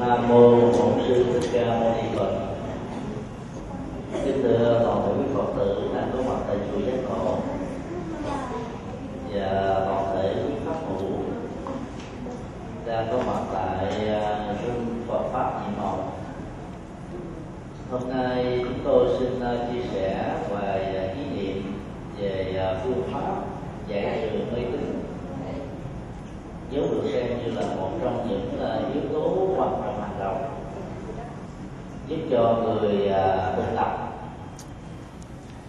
nam mô bổn sư thích ca mâu ni phật kính thưa toàn thể quý phật tử đang có mặt tại chùa giác ngộ và toàn thể quý pháp hữu đang có mặt tại trung Phật pháp nhiệm màu hôm nay chúng tôi xin à, chia sẻ vài à, ý niệm về à, phương pháp giải trừ mê tín vốn được xem như là một trong những uh, yếu tố quan trọng hàng đầu giúp cho người uh, tập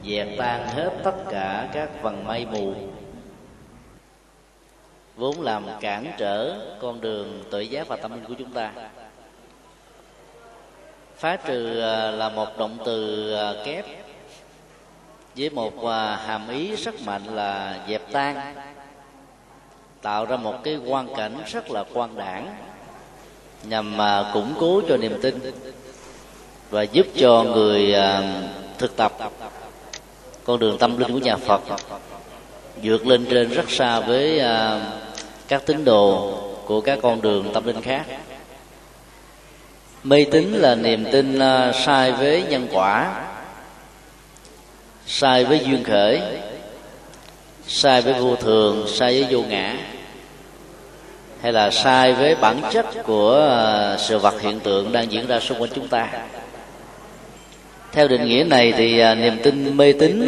dẹp tan hết tất cả các vần mây mù vốn làm cản trở con đường tự giác và tâm linh của chúng ta. Phá trừ ờ, là một động từ kép với một hàm ý rất mạnh là dẹp tan tạo ra một cái quan cảnh rất là quan đảng, nhằm mà củng cố cho niềm tin và giúp cho người à, thực tập con đường tâm linh của nhà Phật vượt lên trên rất xa với à, các tín đồ của các con đường tâm linh khác. Mê tín là niềm tin à, sai với nhân quả, sai với duyên khởi sai với vô thường, sai với vô ngã. Hay là sai với bản chất của ờ, sự vật hiện tượng đang diễn ra xung quanh chúng ta. Theo định nghĩa này thì ờ, niềm tin mê tín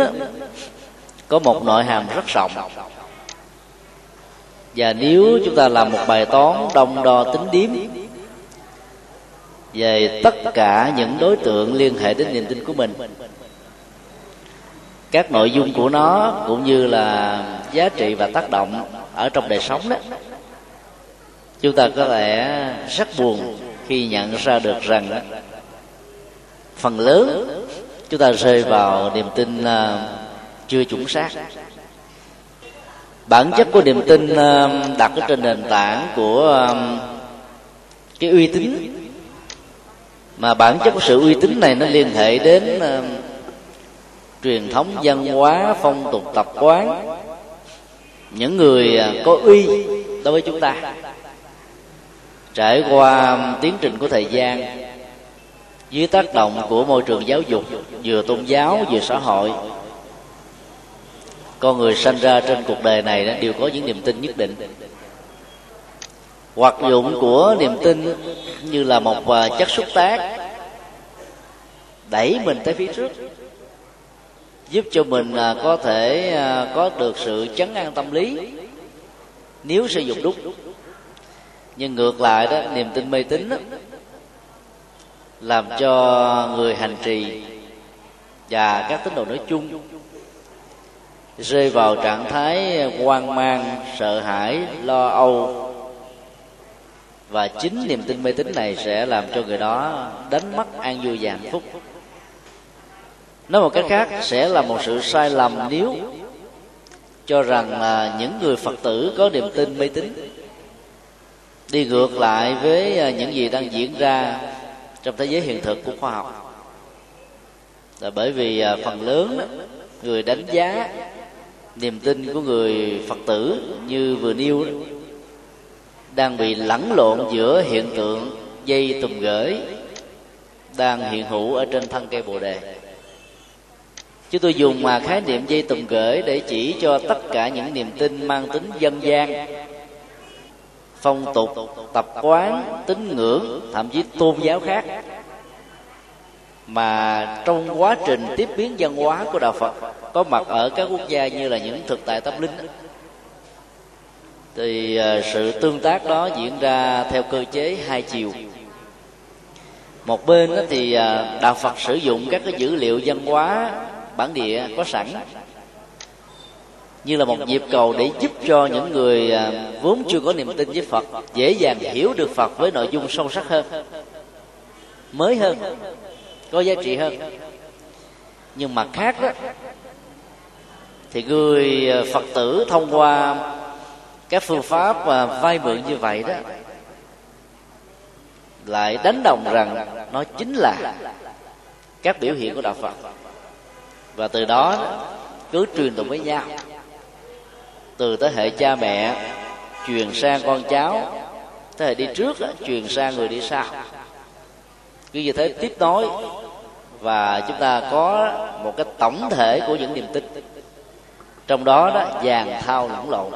có một nội hàm rất rộng. Và nếu chúng ta làm một bài toán đông đo tính điếm về tất cả những đối tượng liên hệ đến niềm tin của mình các nội dung của nó cũng như là giá trị và tác động ở trong đời sống đó. Chúng ta có thể rất buồn khi nhận ra được rằng đó, phần lớn chúng ta rơi vào niềm tin à, chưa chuẩn xác. Bản chất của niềm tin à, đặt ở trên nền tảng của à, cái uy tín. Mà bản chất của sự uy tín này nó liên hệ đến uh, truyền thống văn hóa, phong tục tập quán. Những người à, có uy đối với chúng ta, trải qua tiến trình của thời gian, dưới tác động của môi trường giáo dục, vừa tôn giáo, vừa xã hội, con người sanh ra trên cuộc đời này đều có những niềm tin nhất định. Hoạt dụng của niềm tin như là một à, chất xúc tác, đẩy mình tới phía trước giúp cho mình à, có thể à, có được sự chấn an tâm lý nếu sử dụng đúng. Nhưng ngược lại đó, niềm tin mê tín làm cho người hành trì và các tín đồ nói chung rơi vào trạng thái hoang mang, sợ hãi, lo âu. Và chính niềm tin mê tín này sẽ làm cho người đó đánh mất an vui và hạnh phúc nói một cách khác, sẽ là một sự sai lầm nếu cho rằng là những người phật tử có niềm tin mê tín. Đi ngược lại với à, những gì đang diễn ra trong thế giới hiện thực của khoa học. Là bởi vì à, phần lớn người đánh giá niềm tin của người phật tử như vừa nêu đang bị lẫn lộn giữa hiện tượng dây tùm gửi đang hiện hữu ở trên thân cây bồ đề chúng tôi dùng mà khái niệm dây tùng gửi để chỉ cho tất cả những niềm tin mang tính dân gian. Phong tục, tập quán, tín ngưỡng, thậm chí tôn giáo khác. Mà trong quá trình tiếp biến văn hóa của đạo phật, có mặt ở các quốc gia như là những thực tại tâm linh thì à, sự tương tác đó diễn ra theo cơ chế hai chiều. Một bên thì à, đạo phật sử dụng các cái dữ liệu văn hóa bản địa có sẵn. Như là một nhịp cầu để giúp cho những người à, vốn chưa có niềm tin với phật, dễ dàng hiểu được phật với nội dung sâu sắc hơn, mới hơn, có giá trị hơn. Nhưng mặt khác đó thì người à, phật tử thông qua các phương pháp và vay mượn như vậy đó, lại đánh đồng rằng nó chính là các biểu hiện của đạo phật và từ đó cứ truyền tụng với nhau. Từ thế hệ cha mẹ truyền sang con cháu, thế hệ đi trước truyền sang người đi sau. Cứ như thế tiếp nối và chúng ta có một cái tổng thể của những niềm tin. Trong đó đó, vàng thao lẫn lộn.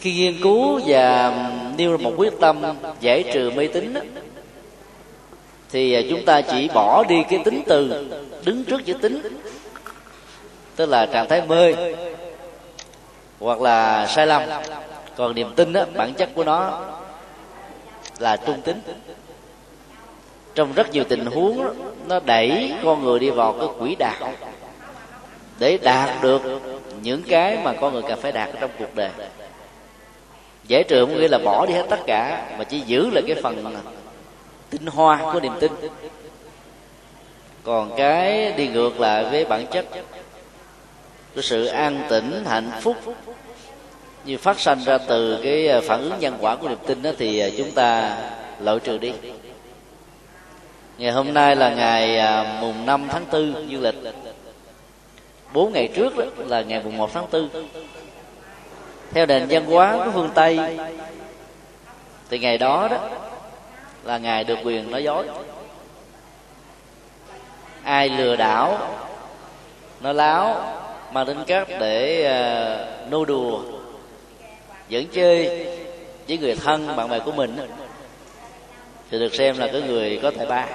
Khi nghiên cứu và nêu ra một quyết tâm giải trừ mê tín thì à, chúng ta chỉ bỏ đi cái tính từ đứng trước chữ tính. Tức là trạng thái mê hoặc là sai lầm. Còn niềm tin đó, bản chất của nó là trung tính. Trong rất nhiều tình huống đó, nó đẩy con người đi vào cái quỹ đạo để đạt được những cái mà con người cần phải đạt trong cuộc đời. Giải trừ không nghĩa là bỏ đi hết tất cả mà chỉ giữ lại cái phần tinh hoa của niềm tin. Còn cái đi ngược lại với bản chất của sự an tĩnh, hạnh phúc như phát sanh ra từ cái à, phản ứng nhân quả của niềm tin đó thì à, chúng ta loại trừ đi. Ngày hôm nay là ngày à, mùng 5 tháng 4 dương lịch. Bốn ngày trước đó là ngày mùng 1 tháng 4 theo nền văn hóa của phương tây, thì ngày đó đó là ngài được quyền nói dối. Ai lừa đảo nói láo mà đến cách để uh, nô đùa dẫn chơi với người thân bạn bè của mình thì được xem là cái người có tài ba.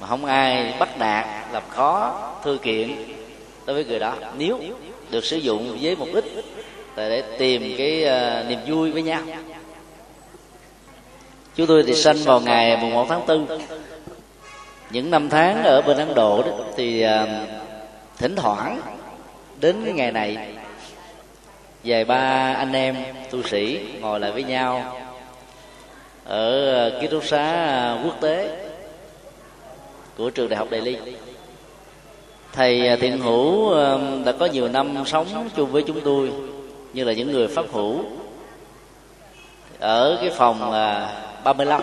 Mà không ai bắt nạt làm khó thư kiện đối với người đó. Nếu được sử dụng với mục đích để tìm cái uh, niềm vui với nhau chúng tôi thì sanh vào ngày mùng 1 tháng 4 những năm tháng ở bên ấn độ đó, thì uh, thỉnh thoảng đến cái ngày này vài ba anh em tu sĩ ngồi lại với nhau ở ký túc xá quốc tế của trường đại học Đại Ly. Thầy thiện hữu đã có nhiều năm sống chung với chúng tôi như là những người pháp hữu ở cái phòng 35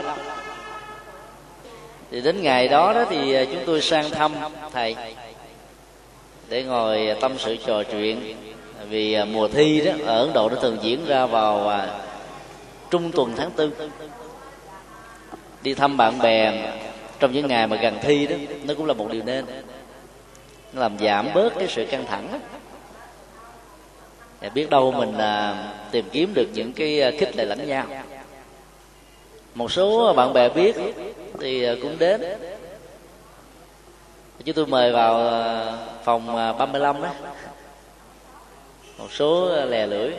thì đến ngày đó đó thì à, chúng tôi sang thăm thầy để ngồi à, tâm sự trò chuyện. Vì à, mùa thi đó ở ấn độ nó thường diễn ra vào trung tuần tháng tư. Đi thăm bạn bè trong những ngày mà gần thi đó nó cũng là một điều nên. Nó làm giảm bớt cái sự căng thẳng để biết đâu mình à, tìm kiếm được những cái khích lệ lẫn nhau một số bạn bè biết thì ờ, cũng đến. Chúng tôi mời vào ờ, phòng ờ, 35 đó một số lè lưỡi.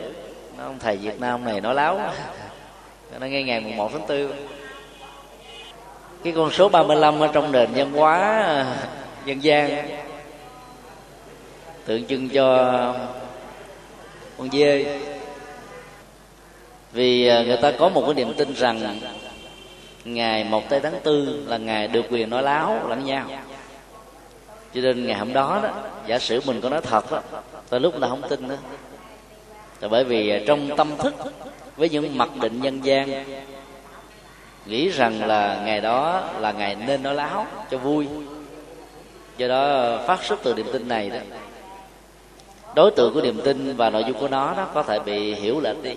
Nó ông thầy Việt Nam này nói láo nó ngay ngày mùng 1 tháng 4 cái con số 35 ở trong nền văn hóa dân gian, tượng trưng cho con dê. Vì người ta có một cái niềm tin rằng ngày một tây tháng tư là ngày được quyền nói láo lẫn nhau. Cho nên ngày hôm đó đó, giả sử mình có nói thật đó, tới lúc là không tin nữa. Là bởi vì à, trong tâm thức với những mặc định nhân gian, nghĩ rằng là ngày đó là ngày nên nói láo cho vui. Do đó à, phát xuất từ niềm tin này đó, đối tượng của niềm tin và nội dung của nó nó có thể bị hiểu lệch đi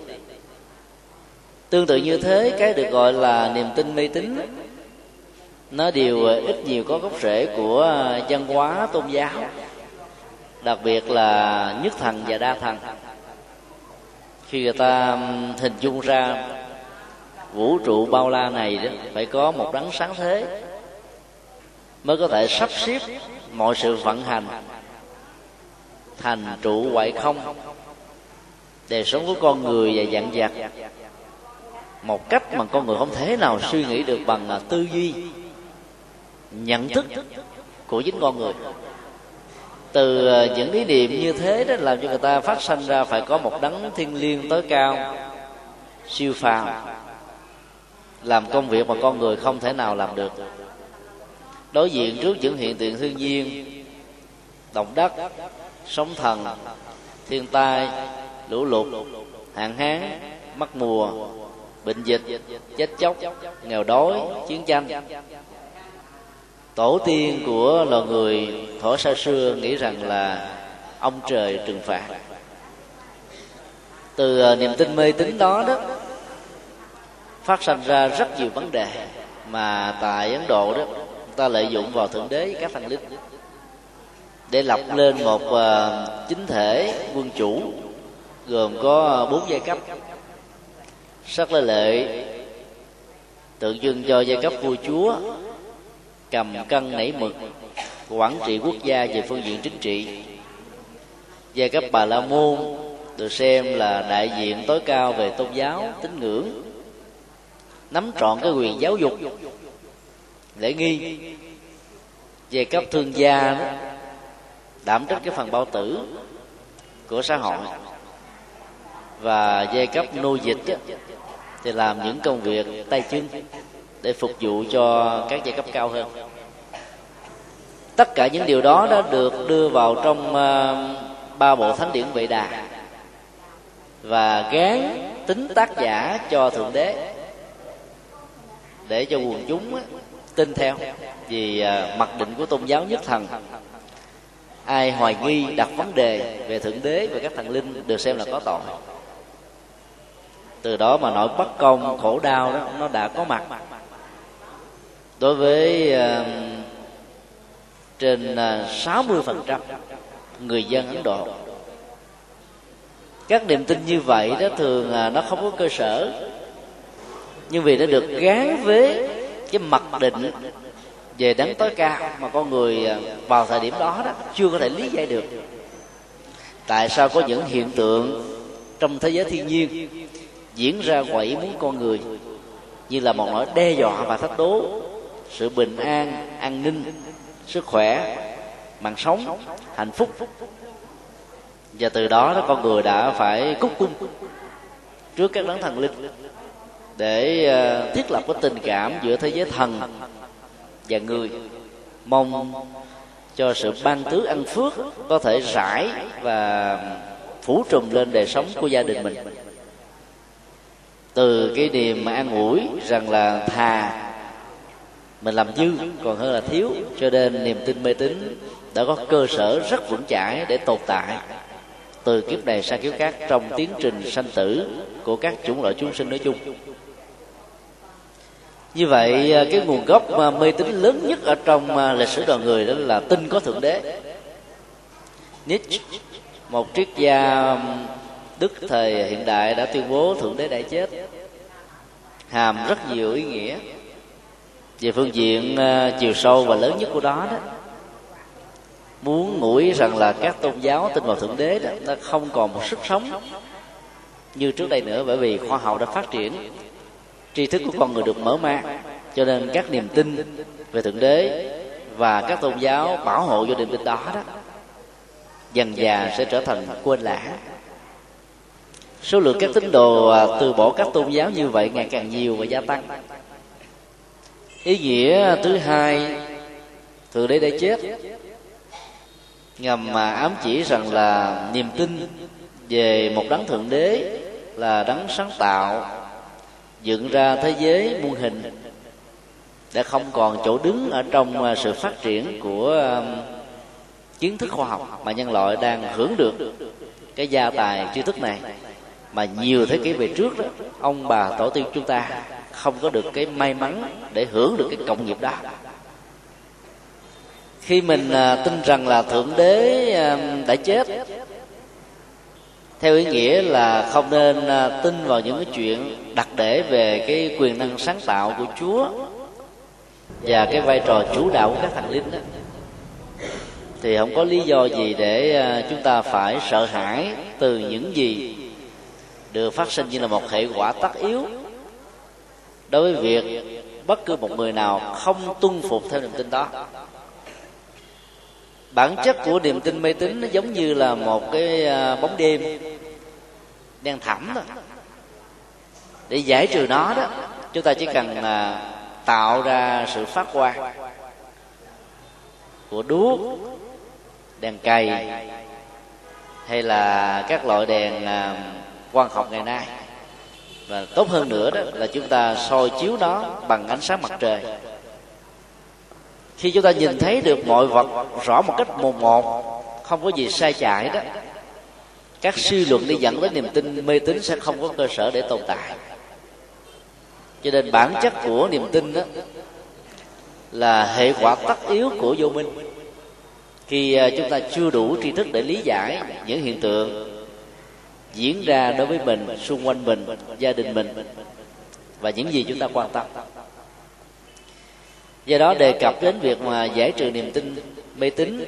tương tự như thế, cái được gọi là niềm tin mê tín. Nó đều ít nhiều có gốc rễ của à, văn hóa tôn giáo, đặc biệt là nhất thần và đa thần. Khi người ta hình dung ra vũ trụ bao la này đó, phải có một đấng sáng thế mới có thể sắp xếp mọi sự vận hành, thành trụ hoại không, đời sống của con người và dạng vật một cách mà con người không thể nào suy nghĩ được bằng à, tư duy, nhận thức của chính con người. Từ à, những ý niệm như thế đó làm cho người ta phát sinh ra phải có một đấng thiên liêng tối cao, siêu phàm, làm công việc mà con người không thể nào làm được. Đối diện trước những hiện tượng thiên nhiên, động đất, sóng thần, thiên tai, lũ lụt, hạn hán, mất mùa bệnh dịch, chết chóc, nghèo đói, chiến tranh. Tổ tiên của loài người thổ xa xưa nghĩ rằng là ông trời trừng phạt. Từ à, niềm tin mê tín đó đó, phát sinh ra rất nhiều vấn đề mà tại ấn độ đó ta lợi dụng vào thượng đế, các thần linh để lập lên một à, chính thể quân chủ, gồm có à, bốn giai cấp sắc lê lệ. Tượng trưng cho giai cấp vua chúa cầm cân nảy mực quản trị quốc gia về phương diện chính trị. Giai cấp bà la môn được xem là đại diện tối cao về tôn giáo tín ngưỡng nắm trọn cái quyền giáo dục. Lễ nghi giai cấp thương gia đó đảm trách cái phần bao tử của xã hội. Và giai cấp nô dịch đó, thì làm những công việc tay chân để phục vụ cho các giai cấp cao hơn. Tất cả những điều đó đã được đưa vào trong uh, ba bộ thánh điển vệ đà và gán tính tác giả cho thượng đế để cho quần chúng tin theo. Vì uh, mặc định của tôn giáo nhất thần ai hoài nghi đặt vấn đề về thượng đế và các thần linh được xem là có tội từ đó mà nỗi bất công khổ đau đó nó đã có mặt. Đối với uh, trên ờ, uh, 60 phần trăm người dân Ấn Độ. Các niềm tin như vậy đó thường uh, nó không có cơ sở. Nhưng vì nó được gán với cái mặc định về đấng tối cao mà con người ờ, vào thời điểm đó đó chưa có thể lý giải được. Tại sao có những hiện tượng trong thế giới thiên nhiên diễn ra quậy muốn con người. Như là một nỗi đe dọa và thách đố. Sự bình an an ninh, sức khỏe, mạng sống, hạnh phúc. Và từ đó đó con người đã phải cúc cung trước các đấng thần linh để ờ, thiết lập cái tình cảm giữa thế giới thần và người. Mong cho sự ban tứ ăn phước có thể rải và phủ trùm lên đời sống của gia đình mình từ cái niềm mà an ủi rằng là thà mình làm dư, còn hơn là thiếu, cho nên niềm tin mê tín đã có cơ sở rất vững chãi để tồn tại. Từ kiếp này sang kiếp khác, trong tiến trình sanh tử của các chủng loại chúng sinh nói chung. Như vậy à, cái nguồn gốc mê tín lớn nhất ở trong à, lịch sử đoàn người đó là tin có thượng đế. Nietzsche, một triết gia đức thời hiện đại đã tuyên bố thượng đế đã chết. Hàm rất nhiều ý nghĩa. Về phương diện uh, chiều sâu và lớn nhất của đó đó muốn ngủi rằng là các tôn giáo tin vào thượng đế đó nó không còn một sức sống như trước đây nữa bởi vì khoa học đã phát triển tri thức của con người được mở mang. Cho nên các niềm tin về thượng đế và các tôn giáo bảo hộ cho niềm tin đó đó dần dà sẽ trở thành quên lãng số lượng các tín đồ à, từ bỏ các tôn giáo như vậy ngày càng nhiều và gia tăng. Ý nghĩa thứ hai, thượng đế đã chết. Ngầm mà ám chỉ rằng là niềm tin về một đấng thượng đế là đấng sáng tạo, dựng ra thế giới muôn hình, đã không còn chỗ đứng ở trong à, sự phát triển của kiến thức khoa học mà nhân loại đang hưởng được cái gia tài tri thức này mà nhiều thế kỷ về trước đó, ông bà tổ tiên chúng ta không có được cái may mắn để hưởng được cái cộng nghiệp đó. Khi mình à, tin rằng là thượng đế à, đã chết, theo ý nghĩa là không nên à, tin vào những cái chuyện đặc để về cái quyền năng sáng tạo của chúa và cái vai trò chủ đạo của các thần linh đó, thì không có lý do gì để chúng ta phải sợ hãi từ những gì được phát sinh như là một hệ quả tất yếu. Đối với việc bất cứ một người nào không tuân phục theo niềm tin đó. Bản chất của niềm tin mê tín nó giống như là một cái à, bóng đêm đen thẳm đó. Để giải trừ nó đó, chúng ta chỉ cần là tạo ra sự phát quang của đuốc, đèn cày, hay là các loại đèn à, quan học ngày nay. Và tốt hơn nữa đó là chúng ta soi chiếu nó bằng ánh sáng mặt trời. Khi chúng ta nhìn thấy được mọi vật rõ một cách mồm một, không có gì sai chạy đó, các suy luận đi dẫn đến niềm tin mê tín sẽ không có cơ sở để tồn tại. Cho nên bản chất của niềm tin đó là hệ quả tất yếu của vô minh. Khi à, chúng ta chưa đủ tri thức để lý giải những hiện tượng diễn ra đối với mình, xung quanh mình, gia đình mình. Và những gì chúng ta quan tâm. Do đó đề cập đến việc mà giải trừ niềm tin mê tín,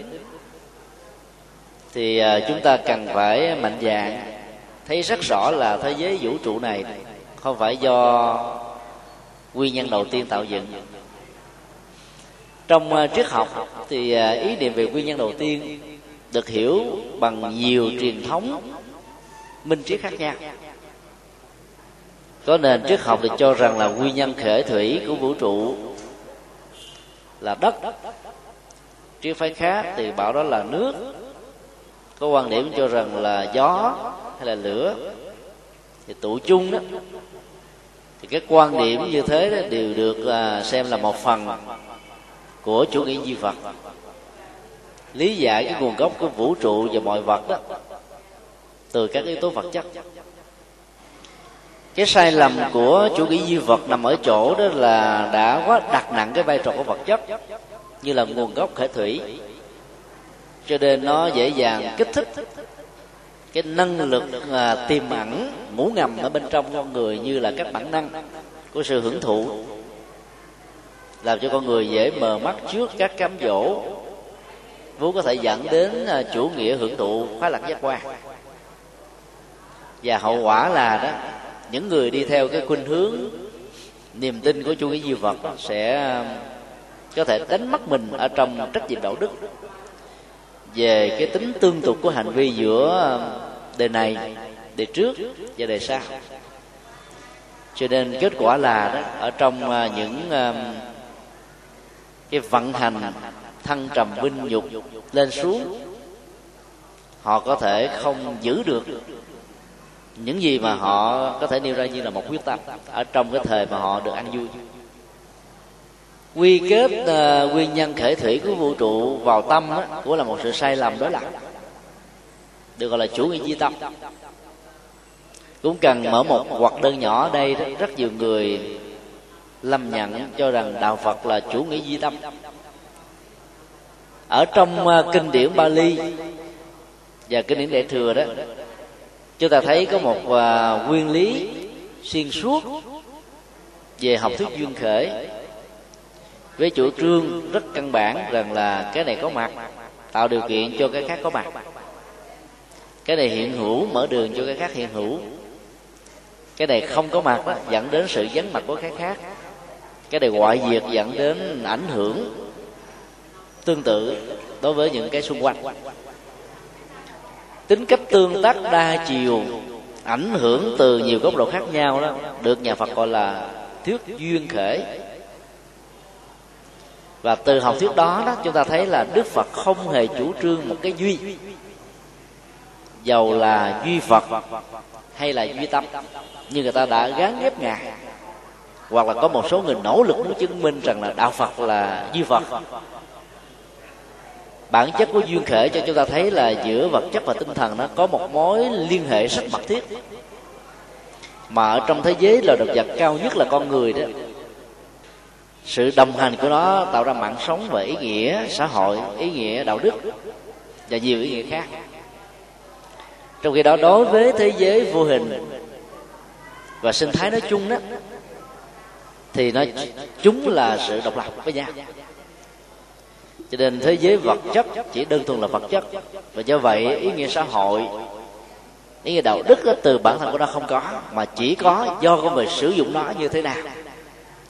thì à, chúng ta cần phải mạnh dạn thấy rất rõ là thế giới vũ trụ này không phải do nguyên nhân đầu tiên tạo dựng. Trong à, triết học thì à, ý niệm về nguyên nhân đầu tiên được hiểu bằng nhiều truyền thống minh triết khác nhau. Có nền triết học thì cho rằng là nguyên nhân khởi thủy của vũ trụ là đất? Triết phái khác thì bảo đó là nước. Có quan điểm cho rằng là gió hay là lửa thì tụ chung đó. Thì cái quan điểm như thế đó đều được à, xem là một phần của chủ nghĩa duy vật. Lý giải cái nguồn gốc của vũ trụ và mọi vật đó từ các yếu tố vật chất. Cái sai lầm của chủ nghĩa duy vật nằm ở chỗ đó là đã quá đặt nặng cái vai trò của vật chất như là nguồn gốc khởi thủy. Cho nên nó dễ dàng kích thích cái năng lực à, tiềm ẩn ngủ ngầm ở bên trong con người như là các bản năng của sự hưởng thụ. Làm cho con người dễ mờ mắt trước các cám dỗ vốn có thể dẫn đến à, chủ nghĩa hưởng thụ khoái lạc giác quan và hậu quả là đó, những người đi theo cái khuynh hướng, niềm tin của chủ nghĩa duy vật sẽ um, có thể đánh mất mình ở trong trách nhiệm đạo đức. Về cái tính tương tục của hành vi giữa um, đề này, đề trước và đề sau. Cho nên kết quả là đó, ở trong uh, những um, cái vận hành thăng trầm vinh nhục lên xuống, họ có thể không giữ được những gì mà họ có thể nêu ra như là một quyết tâm ở trong cái thời mà họ được ăn vui. Quy kết uh, nguyên nhân khởi thủy của vũ trụ vào tâm á, cũng là một sự sai lầm đó là được gọi là chủ nghĩa di tâm. Cũng cần mở một hoặc đơn nhỏ ở đây đó, rất nhiều người lâm nhận cho rằng đạo phật là chủ nghĩa di tâm. Ở trong uh, kinh điển bali và kinh điển đại thừa đó chúng ta thấy có một uh, nguyên lý xuyên suốt về học thuyết duyên khởi. Với chủ trương rất căn bản rằng là cái này có mặt tạo điều kiện cho cái khác có mặt. Cái này hiện hữu mở đường cho cái khác hiện hữu. Cái này không có mặt đó, dẫn đến sự vắng mặt của cái khác. Cái này ngoại diệt dẫn đến ảnh hưởng tương tự đối với những cái xung quanh tính cách tương tác đa chiều, ảnh hưởng từ nhiều góc độ khác nhau đó, được nhà phật gọi là thuyết duyên khởi và từ học thuyết đó đó, chúng ta thấy là đức phật không hề chủ trương một cái duy dầu là duy phật hay là duy tâm như người ta đã gán ghép ngài. Hoặc là có một số người nỗ lực muốn chứng minh rằng là đạo phật là duy phật bản chất của duyên khởi cho chúng ta thấy là giữa vật chất và tinh thần nó có một mối liên hệ rất mật thiết. Mà ở trong thế giới là động vật cao nhất là con người đó. Sự đồng hành của nó tạo ra mạng sống và ý nghĩa xã hội, ý nghĩa đạo đức và nhiều ý nghĩa khác. Trong khi đó, đối với thế giới vô hình và sinh thái nói chung đó, thì nó chúng là sự độc lập với nhau cho nên thế giới vật chất chỉ đơn thuần là vật chất. Và do vậy, ý nghĩa xã hội, ý nghĩa đạo đức từ bản thân của nó không có, mà chỉ có do con người sử dụng nó như thế nào,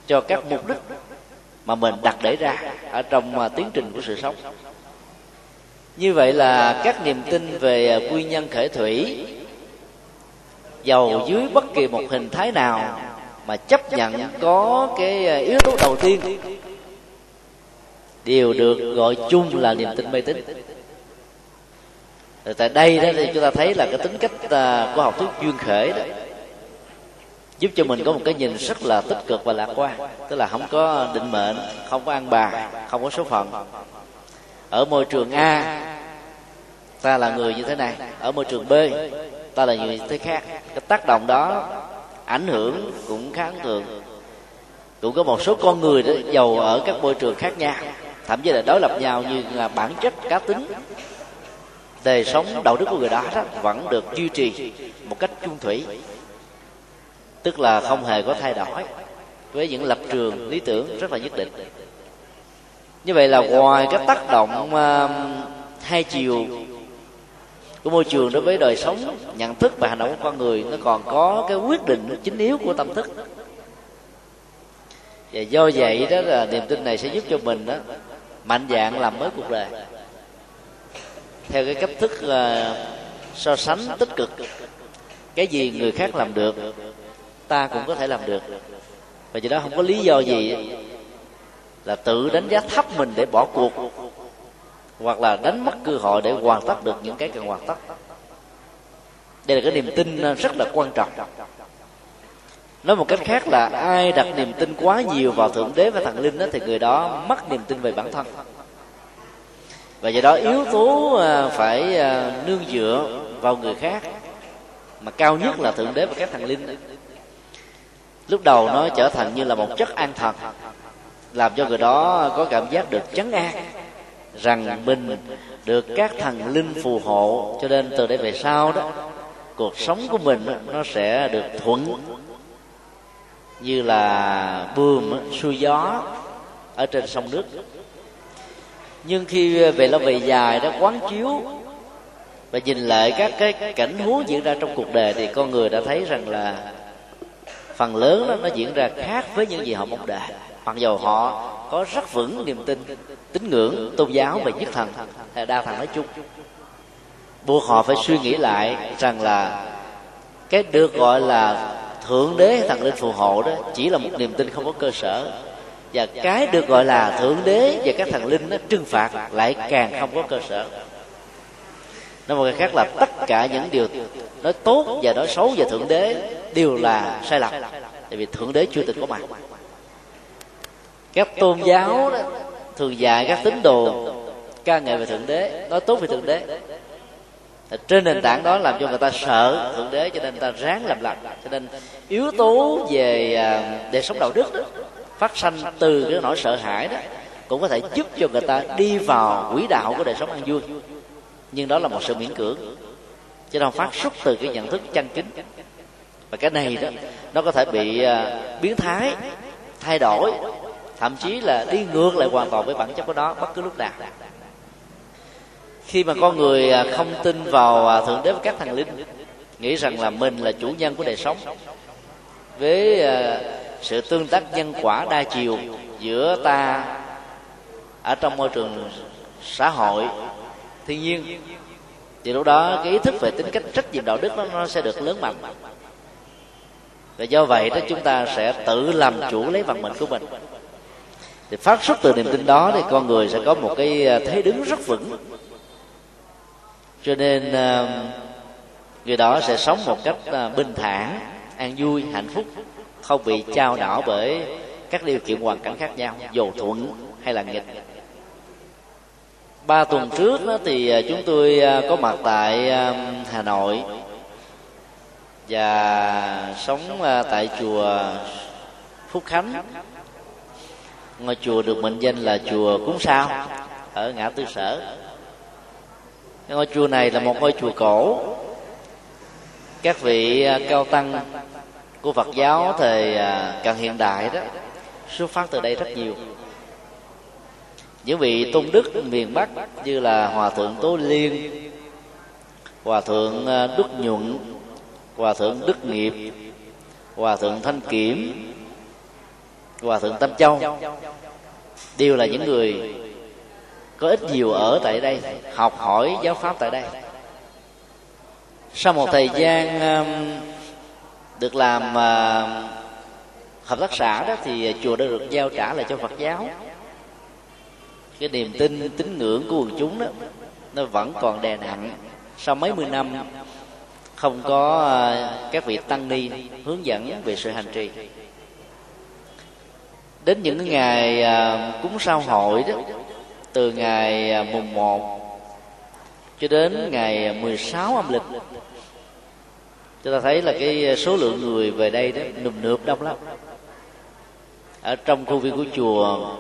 cho các mục đích mà mình đặt để ra ở trong à, tiến trình của sự sống. Như vậy là các niềm tin về à, quy nguyên nhân khởi thủy dầu dưới bất kỳ một hình thái nào mà chấp nhận có cái à, yếu tố đầu tiên đều được gọi chung là niềm tin mê tín. Tại đây đó thì chúng ta thấy là cái tính cách à, của học thuyết duyên khởi đó giúp cho mình có một cái nhìn rất là tích cực và lạc quan, tức là không có định mệnh, không có ăn bà không có số phận. Ở môi trường a, ta là người như thế này. Ở môi trường b, ta là người như thế khác. Cái tác động đó ảnh hưởng cũng khá ấn tượng. Cũng có một số con người đó giàu ở các môi trường khác nhau thậm chí là đối lập nhau như là bản chất cá tính. Đời sống đạo đức của người đó, đó vẫn được duy trì một cách chung thủy. Tức là không hề có thay đổi. Với những lập trường lý tưởng rất là nhất định. Như vậy là ngoài cái tác động uh, hai chiều của môi trường đối với đời sống nhận thức và hành động của con người nó còn có cái quyết định chính yếu của tâm thức. Và do vậy đó là niềm tin này sẽ giúp cho mình đó mạnh dạng làm mới cuộc đời. Theo cái cách thức uh, so sánh tích cực cái gì người khác làm được ta cũng có thể làm được. Và do đó không có lý do gì là tự đánh giá thấp mình để bỏ cuộc hoặc là đánh mất cơ hội để hoàn tất được những cái cần hoàn tất. Đây là cái niềm tin ờ, rất là quan trọng nói một cách khác là ai đặt niềm tin quá nhiều vào thượng đế và thần linh đó thì người đó mất niềm tin về bản thân. Và do đó yếu tố à, phải à, nương dựa vào người khác mà cao nhất là thượng đế và các thần linh. Lúc đầu nó trở thành như là một chất an thần, làm cho người đó có cảm giác được chấn an, rằng mình được các thần linh phù hộ cho nên từ đây về sau đó, cuộc sống của mình nó sẽ được thuận như là bươm xuôi gió ở trên sông nước. Nhưng khi về lâu về dài đó quán chiếu và nhìn lại các cái cảnh huống diễn ra trong cuộc đời thì con người đã thấy rằng là phần lớn đó nó diễn ra khác với những gì họ mong đợi. Mặc dù họ có rất vững niềm tin, tín ngưỡng, tôn giáo và nhất thần, hay đa thần nói chung. Buộc họ phải suy nghĩ lại rằng là cái được gọi là thượng đế thần linh phù hộ đó chỉ là một niềm tin không có cơ sở. Và cái được gọi là thượng đế và các thần linh nó trừng phạt lại càng không có cơ sở. Nói một cách khác là tất cả những điều nói tốt và nói xấu về thượng đế đều là sai lầm. Tại vì thượng đế chưa từng có mặt. Các tôn giáo đó thường dạy các tín đồ ca ngợi về thượng đế, nói tốt về thượng đế trên nền tảng đó làm cho người ta sợ thượng đế cho nên người ta ráng làm lành. Cho nên yếu tố về à, đời sống đạo đức đó, phát sanh từ cái nỗi sợ hãi đó cũng có thể giúp cho người ta đi vào quỹ đạo của đời sống an vui. Nhưng đó là một sự miễn cưỡng chứ không phát xuất từ cái nhận thức chân chính và cái này đó nó có thể bị à, biến thái thay đổi thậm chí là đi ngược lại hoàn toàn với bản chất của nó bất cứ lúc nào khi mà con người à, không tin vào à, thượng đế và các thần linh nghĩ rằng là mình là chủ nhân của đời sống. Với à, sự tương tác nhân quả đa chiều giữa ta ở trong môi trường xã hội thiên nhiên thì lúc đó cái ý thức về tính cách trách nhiệm đạo đức nó, nó sẽ được lớn mạnh. Và do vậy đó chúng ta sẽ tự làm chủ lấy vận mệnh của mình. Thì phát xuất từ niềm tin đó thì con người sẽ có một cái thế đứng rất vững cho nên ờ, người đó sẽ sống một cách ờ, bình thản, an vui, hạnh phúc, không bị trao đảo bởi các điều kiện hoàn cảnh khác nhau, dù thuận hay là nghịch. Ba tuần trước đó thì ờ, chúng tôi có mặt tại hà nội và sống tại chùa phúc khánh. Ngôi chùa được mệnh danh là chùa cúng sao ở ngã tư sở ngôi chùa này là một ngôi chùa cổ. Các vị à, cao tăng của phật giáo thời à, càng hiện đại đó, xuất phát từ đây rất nhiều. Những vị tôn đức miền bắc như là hòa thượng tố liên, hòa thượng à, đức nhuận, hòa thượng đức nghiệp, hòa thượng thanh kiểm, hòa thượng tâm châu, đều là những người có ít nhiều ở tại đây, học hỏi giáo pháp tại đây. Sau một thời gian um, được làm uh, hợp tác xã đó thì chùa đã được giao trả lại cho phật giáo. Cái niềm tin, tín ngưỡng của quần chúng đó, nó vẫn còn đè nặng. Sau mấy mươi năm, không có uh, các vị tăng ni hướng dẫn về sự hành trì. Đến những ngày uh, cúng sao hội đó từ ngày à, mùng 1 cho đến ngày à, 16 âm lịch. Chúng ta thấy là cái số lượng người về đây đó nùm nượp đông lắm. Ở trong khu viên của chùa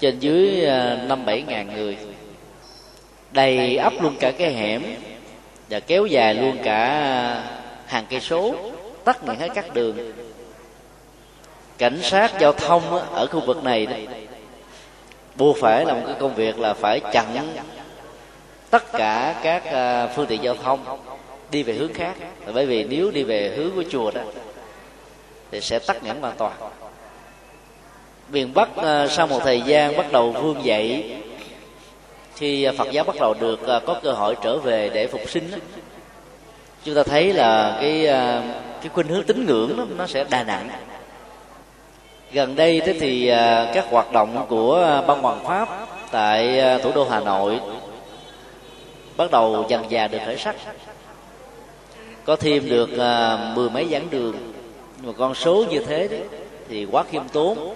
trên dưới à, năm bảy ngàn người. Đầy ấp luôn cả cái hẻm và kéo dài luôn cả hàng cây số tắt nghẽn hết các đường. Cảnh sát giao thông ở khu vực này đó, buộc phải làm cái công việc là phải chặn tất cả các à, phương tiện giao thông đi về hướng khác. Bởi vì nếu đi về hướng của chùa đó thì sẽ tắt nghẽn hoàn toàn. Miền bắc à, sau một thời gian bắt đầu vương dậy khi phật giáo bắt đầu được à, có cơ hội trở về để phục sinh chúng ta thấy là cái cái khuynh hướng tín ngưỡng đó, nó sẽ đà nặng gần đây thế thì à, các hoạt động của à, ban hoàng pháp tại à, thủ đô hà nội bắt đầu dần già được khởi sắc. Có thêm được mười mấy giảng đường. Mà con số như thế đấy, thì quá khiêm tốn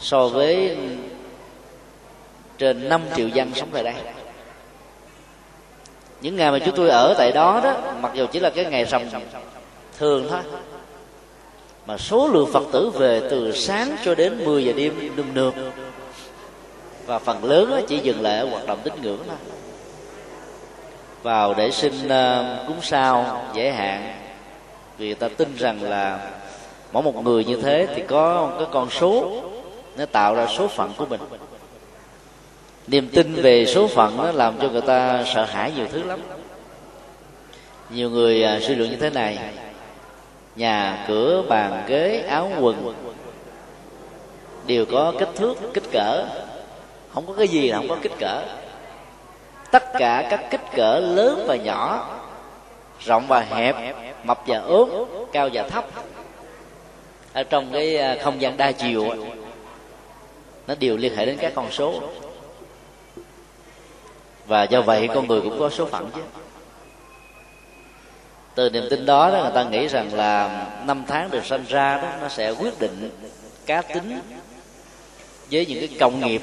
so với trên 5 triệu dân sống tại đây. Những ngày mà chúng tôi ở tại đó đó mặc dù chỉ là cái ngày rằm thường thôi mà số lượng phật tử về từ sáng cho đến 10 giờ đêm nườm nượp. Và phần lớn chỉ dừng lại ở hoạt động tín ngưỡng thôi. Vào để xin ờ, cúng sao, giải hạn. Vì ta tin rằng là mỗi một người như thế thì có cái con số, nó tạo ra số phận của mình. Niềm tin về số phận nó làm cho người ta sợ hãi nhiều thứ lắm. Nhiều người ờ, suy luận như thế này nhà cửa, bàn ghế, áo quần. Đều có kích thước, kích cỡ. Không có cái gì là không có kích cỡ. Tất cả các kích cỡ lớn và nhỏ, rộng và hẹp, mập và ốm, cao và thấp. Ở trong cái à, không gian đa chiều nó đều liên hệ đến các con số. Và do vậy con người cũng có số phận chứ từ niềm tin đó, đó người ta nghĩ rằng là năm tháng được sinh ra đó nó sẽ quyết định cá tính với những cái công nghiệp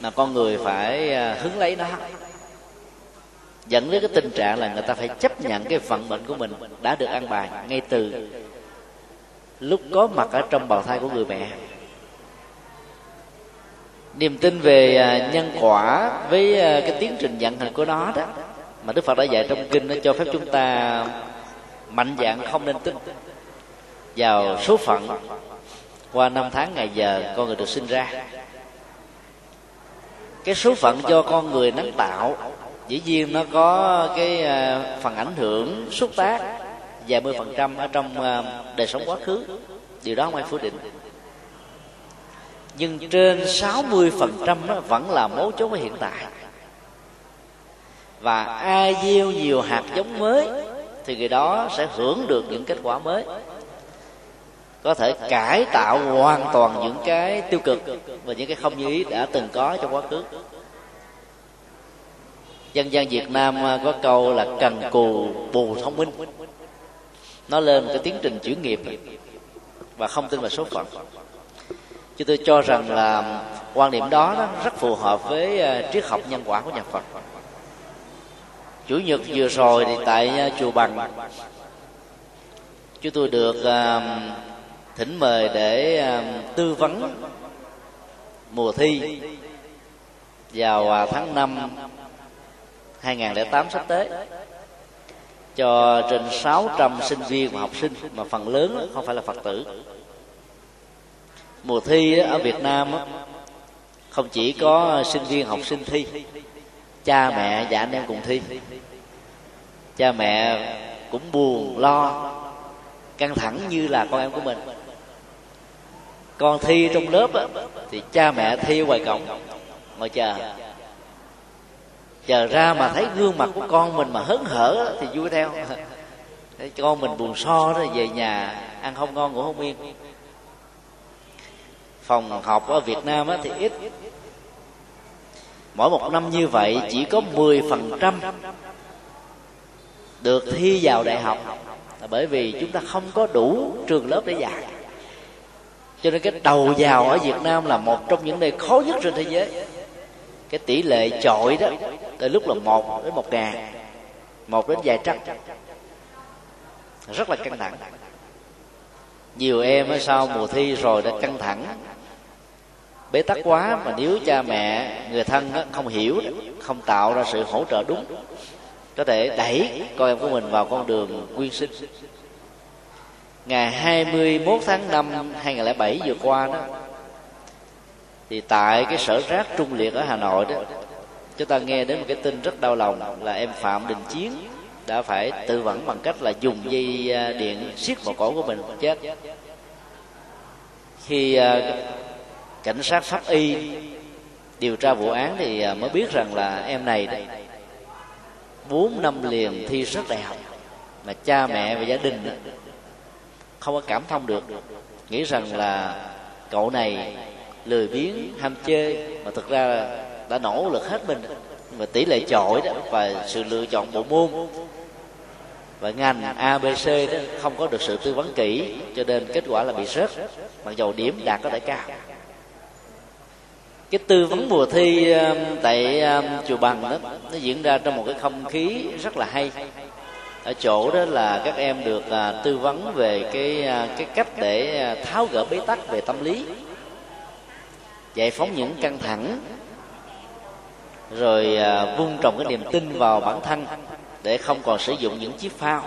mà con người phải à, hứng lấy nó dẫn đến cái tình trạng là người ta phải chấp nhận cái vận mệnh của mình đã được an bài ngay từ lúc có mặt ở trong bào thai của người mẹ. Niềm tin về à, nhân quả với à, cái tiến trình vận hành của nó đó mà đức phật đã dạy trong kinh nó cho phép chúng ta mạnh dạng không nên tin. Vào số phận, qua năm tháng ngày giờ con người được sinh ra. Cái số phận do con người nắng tạo, dĩ nhiên nó có cái ờ, phần ảnh hưởng xúc tác vài mươi phần trăm ở trong ờ, đời sống quá khứ. Điều đó không ai phủ định. Nhưng trên 60 phần trăm vẫn là mấu chốt của hiện tại. Và ai gieo nhiều hạt giống mới thì người đó sẽ hưởng được những kết quả mới. Có thể cải tạo hoàn toàn những cái tiêu cực và những cái không như ý đã từng có trong quá khứ. Dân gian việt nam à, có câu là cần cù bù thông minh nó lên cái tiến trình chuyển nghiệp và không tin vào số phận. Chứ tôi cho rằng là quan điểm đó, đó rất phù hợp với à, triết học nhân quả của nhà phật chủ nhật vừa rồi thì tại à, chùa bằng. Chúng tôi được à, thỉnh mời để à, tư vấn mùa thi vào tháng 5 2008 sắp tới cho trên 600 sinh viên và học sinh, mà phần lớn không phải là Phật tử. Mùa thi ở Việt Nam không chỉ có sinh viên, học sinh thi cha mẹ và anh em cùng thi. Cha mẹ cũng buồn lo căng thẳng như là con em của mình. Con thi trong lớp thì cha mẹ thi ngoài cổng ngồi chờ. Chờ ra mà thấy gương mặt của con mình mà hớn hở thì vui theo. Thấy con mình buồn so đó về nhà ăn không ngon ngủ không yên. Phòng học ở Việt Nam thì ít mỗi một năm như vậy chỉ có 10% được thi vào đại học. Là bởi vì chúng ta không có đủ trường lớp để dạy. Cho nên cái đầu vào ở Việt Nam là một trong những nơi khó nhất trên thế giới. Cái tỷ lệ chọi đó, từ lúc là một đến một ngàn, một đến vài trăm, rất là căng thẳng. Nhiều em ở sau mùa thi rồi đã căng thẳng bế tắc quá mà nếu cha mẹ, người thân không hiểu, không tạo ra sự hỗ trợ đúng, có thể đẩy con em của mình vào con đường quyên sinh. Ngày 21 tháng 5 2007 vừa qua đó, thì tại cái sở rác trung liệt ở Hà Nội đó, chúng ta nghe đến một cái tin rất đau lòng là em Phạm Đình Chiến đã phải tự vẫn bằng cách là dùng dây à, điện siết vào cổ của mình chết. Khi à, cảnh sát pháp y điều tra vụ án thì à, mới biết rằng là em này bốn năm liền thi rất đại học, mà cha mẹ và gia đình không có cảm thông được. Nghĩ rằng là cậu này lười biếng, ham chơi mà thực ra đã nỗ lực hết mình mà tỷ lệ chọi đó và sự lựa chọn bộ môn và ngành abc đó không có được sự tư vấn kỹ, cho nên kết quả là bị rớt mặc dầu điểm đạt có thể cao cái tư vấn mùa thi um, tại um, chùa bằng đó nó diễn ra trong một cái không khí rất là hay. Ở chỗ đó là các em được uh, tư vấn về cái uh, cái cách để uh, tháo gỡ bế tắc về tâm lý giải phóng những căng thẳng rồi vun trồng cái niềm tin vào bản thân để không còn sử dụng những chiếc phao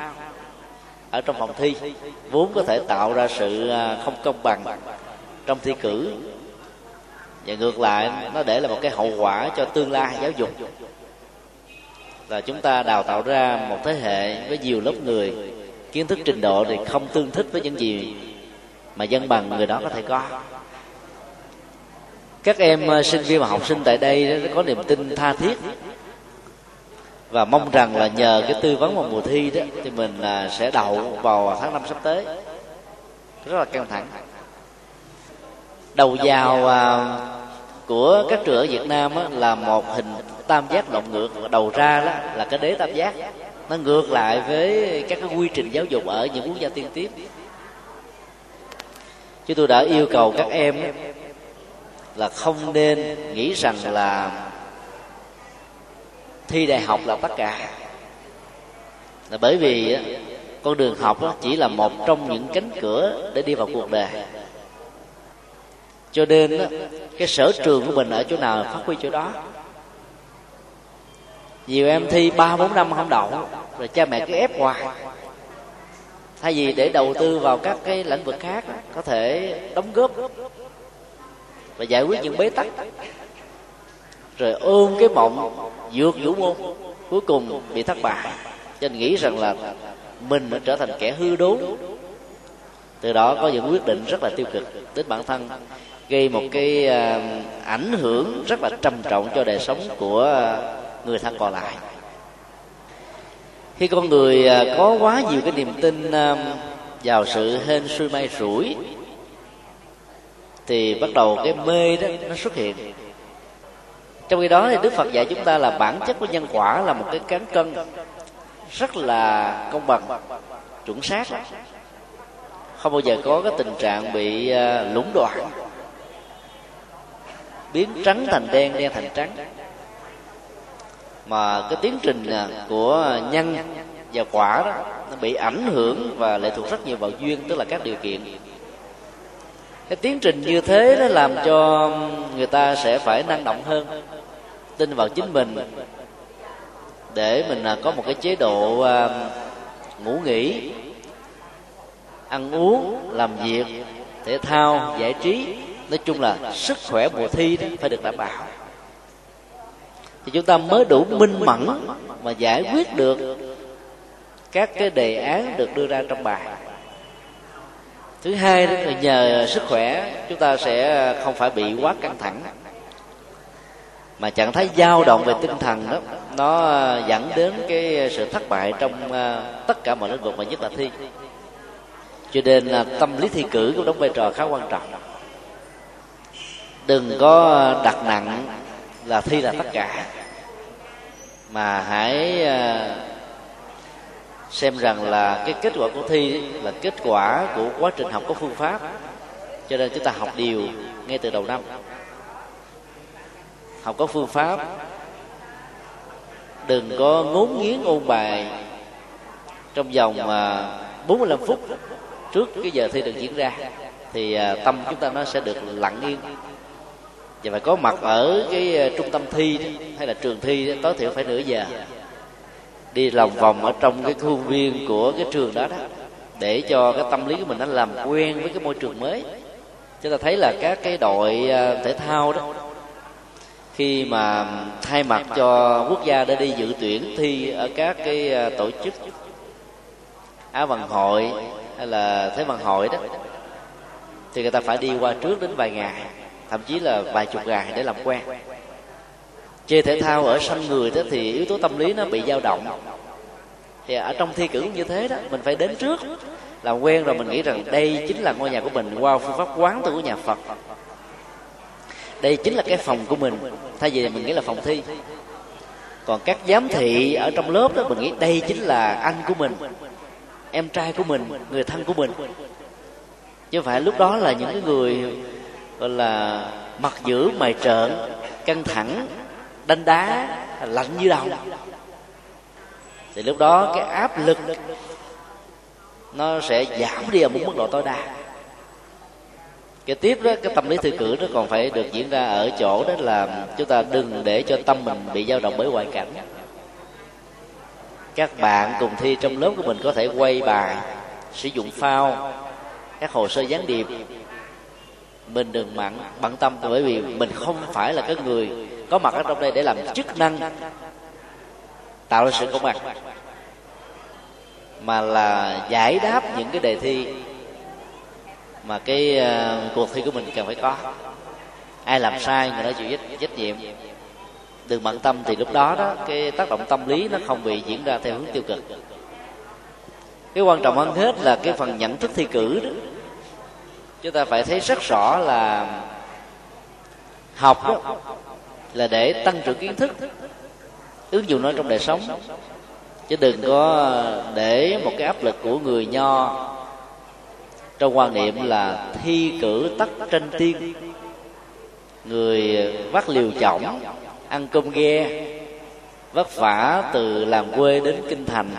ở trong phòng thi. Vốn có thể tạo ra sự không công bằng trong thi cử và ngược lại, nó để là một cái hậu quả cho tương lai giáo dục. Là chúng ta đào tạo ra một thế hệ với nhiều lớp người, kiến thức trình độ thì không tương thích với những gì mà dân bằng người đó có thể có. Các em ờ, sinh viên và học sinh tại đây có niềm tin tha thiết. Và mong rằng là nhờ cái tư vấn vào mùa thi đó thì mình ờ, sẽ đậu vào tháng năm sắp tới. Rất là căng thẳng. Đầu vào ờ, của các trường ở Việt Nam á, là một hình tam giác lộn ngược. Đầu ra đó là cái đế tam giác. Nó ngược lại với các cái quy trình giáo dục ở những quốc gia tiên tiến. Chứ tôi đã yêu cầu các em là không nên nghĩ rằng là thi đại học là tất cả. Là bởi vì con đường học chỉ là một trong những cánh cửa để đi vào cuộc đời cho nên cái sở trường của mình ở chỗ nào phát huy chỗ đó. Nhiều em thi ba, bốn năm không đậu, rồi cha mẹ cứ ép hoài. Thay vì để đầu tư vào các cái lĩnh vực khác có thể đóng góp và giải quyết những bế tắc. Rồi ôm cái mộng, vượt vũ môn, cuối cùng bị thất bại. Cho nên nghĩ rằng là mình đã trở thành kẻ hư đốn. Từ đó có những quyết định rất là tiêu cực đến bản thân gây một cái ờ, ảnh hưởng rất là trầm trọng cho đời sống của người thân còn lại. Khi con người ờ, có quá nhiều cái niềm tin ờ, vào sự hên xui may rủi, thì bắt đầu cái mê đó nó xuất hiện. Trong khi đó thì đức phật dạy chúng ta là bản chất của nhân quả là một cái cán cân rất là công bằng, chuẩn xác. Không bao giờ có cái tình trạng bị lũng đoạn biến trắng thành đen đen thành trắng. Mà cái tiến trình à, của nhân và quả đó, nó bị ảnh hưởng và lệ thuộc rất nhiều vào duyên, tức là các điều kiện. Cái tiến trình như thế nó làm cho người ta sẽ phải năng động hơn, tin vào chính mình, để mình à, có một cái chế độ à, ngủ nghỉ, ăn uống, làm việc, thể thao, giải trí nói chung là sức khỏe mùa thi đó phải được đảm bảo. Thì chúng ta mới đủ minh mẫn mà giải quyết được các cái đề án được đưa ra trong bài. Thứ hai đó là nhờ sức khỏe chúng ta sẽ không phải bị quá căng thẳng. Mà trạng thái dao động về tinh thần đó, nó dẫn đến cái sự thất bại trong ờ, tất cả mọi lĩnh vực mà nhất là thi. Cho nên là tâm lý thi cử cũng đóng vai trò khá quan trọng đừng có đặt nặng là thi là tất cả. Mà hãy à, xem rằng là cái kết quả của thi là kết quả của quá trình học có phương pháp. Cho nên chúng ta học điều ngay từ đầu năm. Học có phương pháp. Đừng có ngốn nghiến ôn bài trong vòng à, 45 phút trước cái giờ thi được diễn ra. Thì à, tâm chúng ta nó sẽ được lặng yên và phải có mặt ở cái ờ, trung tâm thi hay là trường thi tối thiểu phải nửa giờ. Đi lòng vòng ở trong cái khuôn viên của cái trường đó đó, để cho cái tâm lý của mình nó làm quen với cái môi trường mới. Chúng ta thấy là các cái đội ờ, thể thao đó, khi mà thay mặt cho quốc gia để đi dự tuyển thi ở các cái ờ, tổ chức á vận hội hay là thế vận hội đó, thì người ta phải đi qua trước đến vài ngày thậm chí là vài chục ngày để làm quen. Chơi thể thao ở sân người đó thì yếu tố tâm lý nó bị dao động. Thì ở trong thi cử cũng như thế đó, mình phải đến trước, làm quen rồi mình nghĩ rằng đây chính là ngôi nhà của mình qua phương pháp quán tu của nhà phật. Đây chính là cái phòng của mình, thay vì mình nghĩ là phòng thi. Còn các giám thị ở trong lớp đó, mình nghĩ đây chính là anh của mình, em trai của mình, người thân của mình. Chứ phải lúc đó là những cái người gọi là mặt dữ mày trợn, căng thẳng, đánh đá, lạnh như đồng thì lúc đó cái áp lực, nó sẽ giảm đi ở một mức độ tối đa. Cái tiếp đó, cái tâm lý thư cử nó còn phải được diễn ra ở chỗ đó là chúng ta đừng để cho tâm mình bị dao động bởi ngoại cảnh. Các bạn cùng thi trong lớp của mình có thể quay bài, sử dụng phao, các hồ sơ gián điệp mình đừng mặn bận tâm bởi vì mình không phải là cái người có mặt ở trong đây để làm chức năng tạo ra sự công bằng mà là giải đáp những cái đề thi mà cái uh, cuộc thi của mình cần phải có. Ai làm sai người đó chịu trách, trách nhiệm. Đừng bận tâm thì lúc đó đó cái tác động tâm lý nó không bị diễn ra theo hướng tiêu cực. Cái quan trọng hơn hết là cái phần nhận thức thi cử đó chúng ta phải thấy rất rõ là học đó là để tăng trưởng kiến thức, ứng dụng nó trong đời sống. Chứ đừng có để một cái áp lực của người nho trong quan niệm là thi cử tắc tranh tiên. Người vắt liều chỏng, ăn cơm ghe, vất vả từ làm quê đến kinh thành,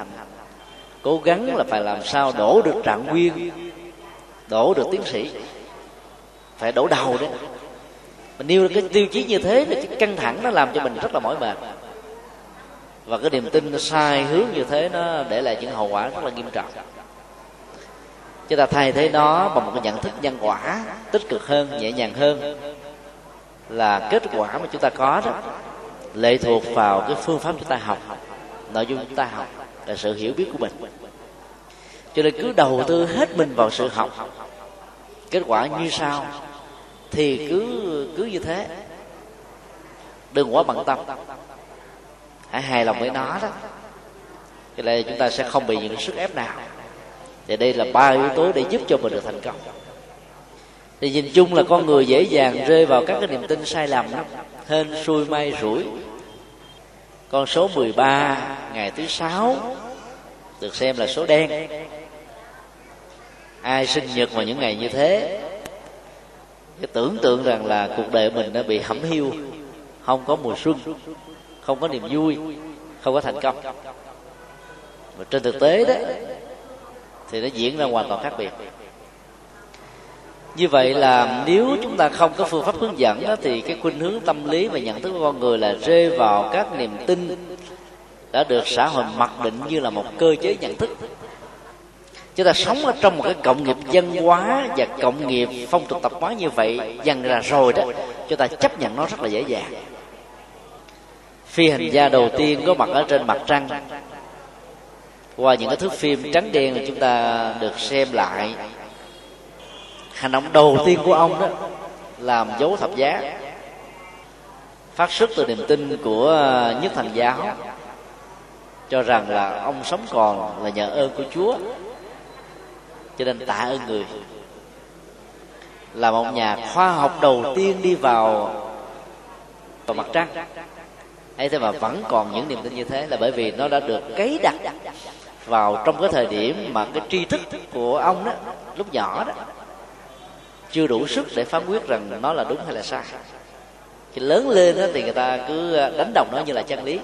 cố gắng là phải làm sao đổ được trạng nguyên đổ được tiến sĩ. Phải đổ đầu đấy. Mình nêu cái tiêu chí như thế thì cái căng thẳng nó làm cho mình rất là mỏi mệt. Và cái niềm tin nó sai hướng như thế nó để lại những hậu quả rất là nghiêm trọng. Chúng ta thay thế nó bằng một cái nhận thức nhân quả, tích cực hơn, nhẹ nhàng hơn là kết quả mà chúng ta có đó. Lệ thuộc vào cái phương pháp chúng ta học, nội dung chúng ta học, là sự hiểu biết của mình cho nên cứ đầu tư hết mình vào sự học. Kết quả như sau. Thì cứ cứ như thế. Đừng quá bận tâm. Hãy hài lòng với nó đó. Cho nên chúng ta sẽ không bị những sức ép nào. Thì đây là ba yếu tố để giúp cho mình được thành công. Thì nhìn chung là con người dễ dàng rơi vào các cái niềm tin sai lầm lắm. Hên, xui, may, rủi. Con số 13 ngày thứ sáu, được xem là số đen ai sinh nhật vào những ngày như thế? Cái tưởng tượng rằng là cuộc đời mình đã bị hẩm hiu không có mùa xuân không có niềm vui không có thành công. Mà trên thực tế đó thì nó diễn ra hoàn toàn khác biệt. Như vậy là nếu chúng ta không có phương pháp hướng dẫn đó, thì cái khuynh hướng tâm lý và nhận thức của con người là rơi vào các niềm tin đã được xã hội mặc định như là một cơ chế nhận thức chúng ta sống ở trong một cái cộng nghiệp dân hóa và cộng nghiệp phong tục tập quán như vậy, dần ra rồi đó, chúng ta chấp nhận nó rất là dễ dàng. Phi hành gia đầu tiên có mặt ở trên mặt trăng. Qua những cái thước phim trắng đen là chúng ta được xem lại. Hành động đầu tiên của ông đó, làm dấu thập giá. Phát xuất từ niềm tin của nhất thành giáo, cho rằng là ông sống còn là nhờ ơn của chúa cho nên tạ ơn người. Là một nhà khoa học đầu tiên đi vào vào mặt trăng. Ấy thế mà vẫn còn những niềm tin như thế là bởi vì nó đã được cấy đặt vào trong cái thời điểm mà cái tri thức của ông đó, lúc nhỏ đó, chưa đủ sức để phán quyết rằng nó là đúng hay là sai. Khi lớn lên đó thì người ta cứ ờ, đánh đồng nó như là chân lý.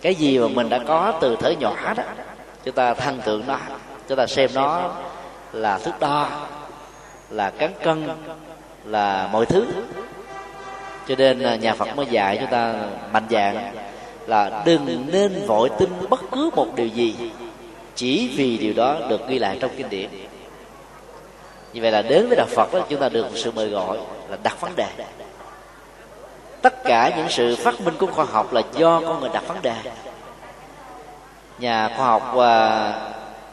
Cái gì mà mình đã có từ thời nhỏ đó, chúng ta thân tượng nó, chúng ta xem nó là thước đo, là cán cân, là mọi thứ. Cho nên à, nhà phật mới dạy chúng ta mạnh dạng là đừng nên vội tin bất cứ một điều gì chỉ vì điều đó được ghi lại trong kinh điển. Như vậy là đến với đạo phật đó, chúng ta được sự mời gọi là đặt vấn đề. Tất cả những sự phát minh của khoa học là do con người đặt vấn đề. Nhà khoa học à,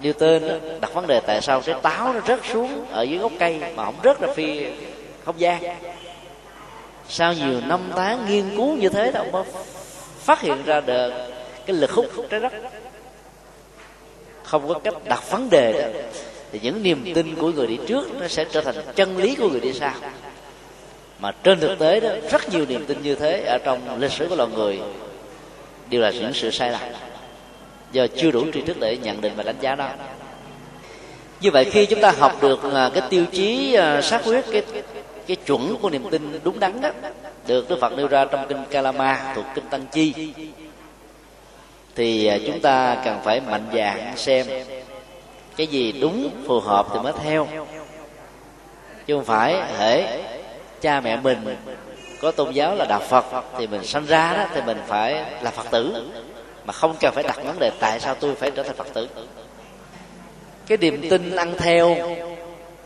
và đó, đặt vấn đề tại sao cái táo nó rớt xuống ở dưới gốc cây mà không rớt ra phi không gian. Sau nhiều năm tháng nghiên cứu như thế đó ông mới phát hiện ra được cái lực hút trái đất. Không có cách đặt vấn đề đó thì những niềm tin của người đi trước nó sẽ trở thành chân lý của người đi sau. Mà trên thực tế đó rất nhiều niềm tin như thế ở trong lịch sử của loài người đều là những sự sai lầm do chưa đủ tri thức để nhận định và đánh giá đó. Như vậy khi chúng ta học được à, cái tiêu chí à, xác quyết cái cái chuẩn của niềm tin đúng đắn đó, được Đức Phật nêu ra trong kinh Kalama thuộc kinh Tăng Chi, thì à, chúng ta cần phải mạnh dạn xem cái gì đúng, phù hợp thì mới theo. Chứ không phải, hễ cha mẹ mình có tôn giáo là đạo Phật thì mình sanh ra đó thì mình phải là Phật tử mà không cần phải đặt vấn đề tại sao tôi phải trở thành Phật tử. Cái niềm tin ăn theo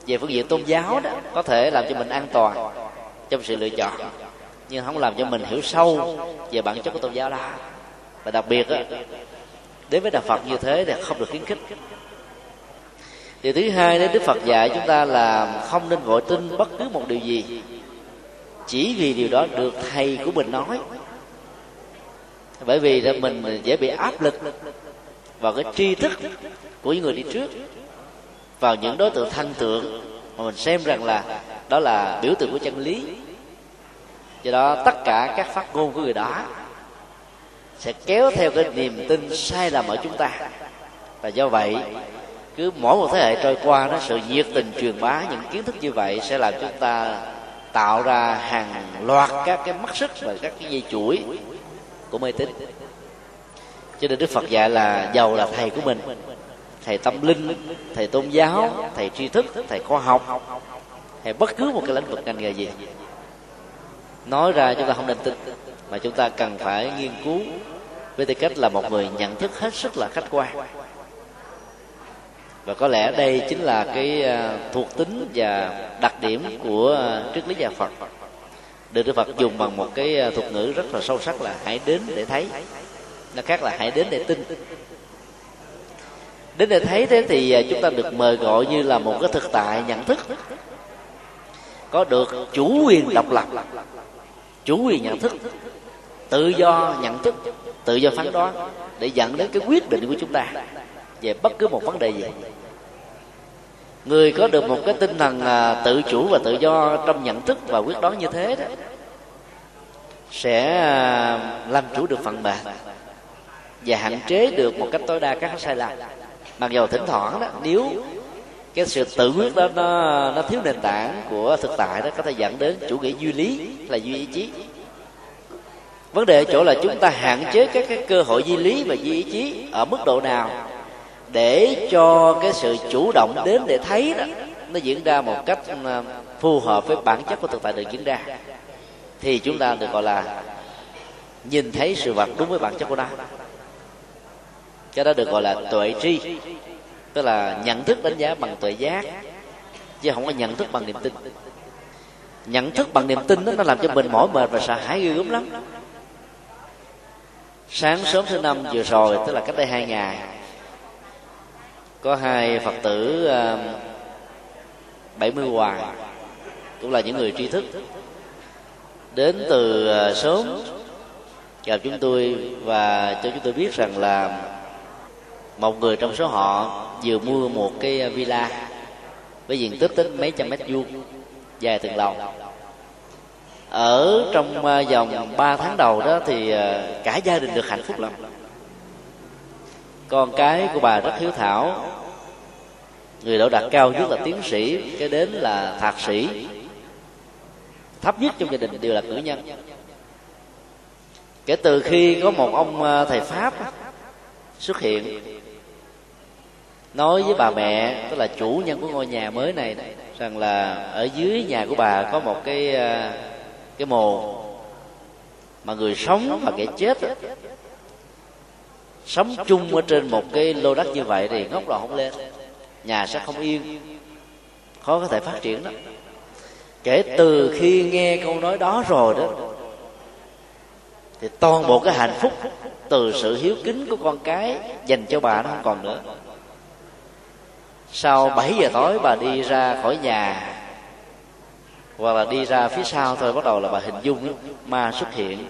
về phương diện tôn giáo đó có thể làm cho mình an toàn trong sự lựa chọn nhưng không làm cho mình hiểu sâu về bản chất của tôn giáo đó. Và đặc biệt đó, đến với đạo phật như thế thì không được khuyến khích. Điều thứ hai đến đức phật dạy chúng ta là không nên vội tin bất cứ một điều gì chỉ vì điều đó được thầy của mình nói bởi vì là mình dễ bị áp lực vào cái tri thức của những người đi trước, vào những đối tượng thanh tượng mà mình xem rằng là đó là biểu tượng của chân lý. Do đó, tất cả các phát ngôn của người đó sẽ kéo theo cái niềm tin sai lầm ở chúng ta. Và do vậy, cứ mỗi một thế hệ trôi qua đó sự nhiệt tình truyền bá những kiến thức như vậy sẽ làm chúng ta tạo ra hàng loạt các cái mắt sức và các cái dây chuỗi của mê tín. Cho nên đức phật dạy là giàu là thầy của mình. Thầy tâm linh, thầy tôn giáo, thầy tri thức, thầy khoa học. Hay bất cứ một cái lĩnh vực ngành nghề gì. Nói ra chúng ta không nên tin, mà chúng ta cần phải nghiên cứu với tư cách là một người nhận thức hết sức là khách quan. Và có lẽ đây chính là cái à, thuộc tính và đặc điểm của à, triết lý nhà Phật được Đức Phật dùng bằng một cái à, thuật ngữ rất là sâu sắc là hãy đến để thấy. Nó khác là hãy đến để tin. Đến để thấy thế thì à, chúng ta được mời gọi như là một cái thực tại nhận thức. Có được chủ quyền độc lập, chủ quyền nhận thức, tự do nhận thức, tự do phán đoán để dẫn đến cái quyết định của chúng ta về bất cứ một vấn đề gì người có được một cái tinh thần à, tự chủ và tự do trong nhận thức và quyết đoán như thế đó, sẽ à, làm chủ được phần mềm và hạn chế được một cách tối đa các sai lầm. Mặc dù thỉnh thoảng đó, nếu cái sự tự quyết đó nó nó thiếu nền tảng của thực tại đó, có thể dẫn đến chủ nghĩa duy lý là duy ý chí. Vấn đề ở chỗ là chúng ta hạn chế các cái cơ hội duy lý và duy ý chí ở mức độ nào? Để cho cái sự chủ động đến để thấy đó nó diễn ra một cách ờ, phù hợp với bản chất của thực tại được diễn ra. Thì chúng ta được gọi là nhìn thấy sự vật đúng với bản chất của nó. Cái đó được gọi là tuệ tri tức là nhận thức đánh giá bằng tuệ giác chứ không có nhận thức bằng niềm tin. Nhận thức bằng niềm tin đó, nó làm cho mình mỏi mệt và sợ hãi ghê gớm lắm. Sáng sớm thứ năm vừa rồi tức là cách đây hai ngày có hai phật tử ờ, bảy mươi hoàng, cũng là những người tri thức. Đến từ ờ, sớm gặp chúng tôi và cho chúng tôi biết rằng là một người trong số họ vừa mua một cái villa với diện tích đến mấy trăm mét vuông, dài từng lầu. Ở trong ờ, vòng 3 tháng đầu đó thì cả gia đình được hạnh phúc lắm con cái của bà rất hiếu thảo. Người đỗ đạt cao nhất là tiến sĩ cái đến là thạc sĩ. Thấp nhất trong gia đình đều là cử nhân. Kể từ khi có một ông ờ, thầy pháp xuất hiện, nói với bà mẹ, tức là chủ nhân của ngôi nhà mới này, rằng là ở dưới nhà của bà có một cái ờ, cái mồ mà người sống và kẻ chết sống chung ở trên một cái lô đất như vậy thì ngóc đầu không lên. Nhà sẽ không yên. Khó có thể phát triển đó. Kể từ khi nghe câu nói đó rồi đó, thì toàn bộ cái hạnh phúc từ sự hiếu kính của con cái dành cho bà nó không còn nữa. Sau 7 giờ tối bà đi ra khỏi nhà, hoặc là đi ra phía sau thôi, bắt đầu là bà hình dung ma xuất hiện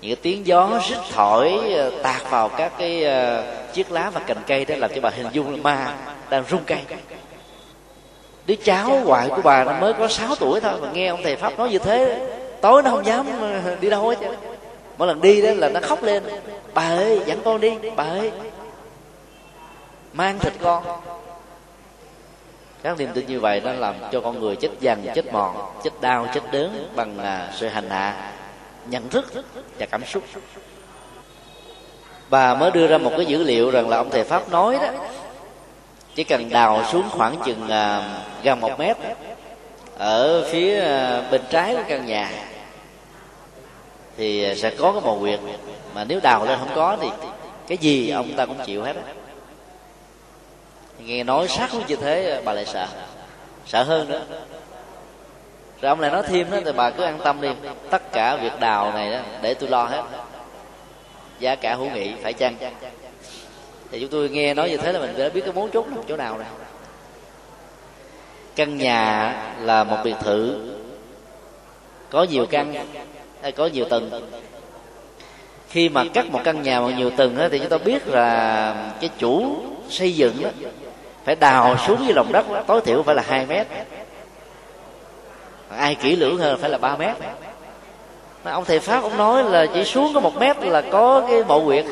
những cái tiếng gió, rít thổi ờ, tạt vào các cái ờ, chiếc lá và cành cây đó làm cho bà hình dung là ma đang rung cây. Đứa cháu ngoại của bà nó mới có 6 tuổi thôi, mà nghe ông thầy pháp nói như thế, tối nó không dám ờ, đi đâu hết mỗi lần đi đó là nó khóc lên, bà ơi, dẫn con đi, bà ơi. Mang thịt con. Các niềm tin như vậy nó làm cho con người chết dần chết mòn, chết đau, chết đớn bằng à, sự hành hạ nhận thức và cảm xúc. Bà mới đưa ra một cái dữ liệu rằng là ông thầy pháp nói đó chỉ cần đào xuống khoảng chừng uh, gần một mét ở phía uh, bên trái của căn nhà thì sẽ có cái mồ quyệt mà nếu đào lên không có thì cái gì ông ta cũng chịu hết. Nghe nói sát như thế bà lại sợ sợ hơn nữa rồi ông lại nói thêm đó thì bà cứ an tâm đi. Tất cả việc đào này đó để tôi lo hết. Giá cả hữu nghị phải chăng? Thì chúng tôi nghe nói như thế là mình đã biết cái mấu chốt nằm chỗ nào rồi căn nhà là một biệt thự. Có nhiều căn hay có nhiều tầng. Khi mà cắt một căn nhà mà nhiều tầng đó, thì chúng ta biết là cái chủ xây dựng đó phải đào xuống dưới lòng đất tối thiểu phải là 2 mét ai kỹ lưỡng hơn phải là 3 mét. Mà ông thầy pháp, ông nói là chỉ xuống có một mét là có cái mộ quyệt.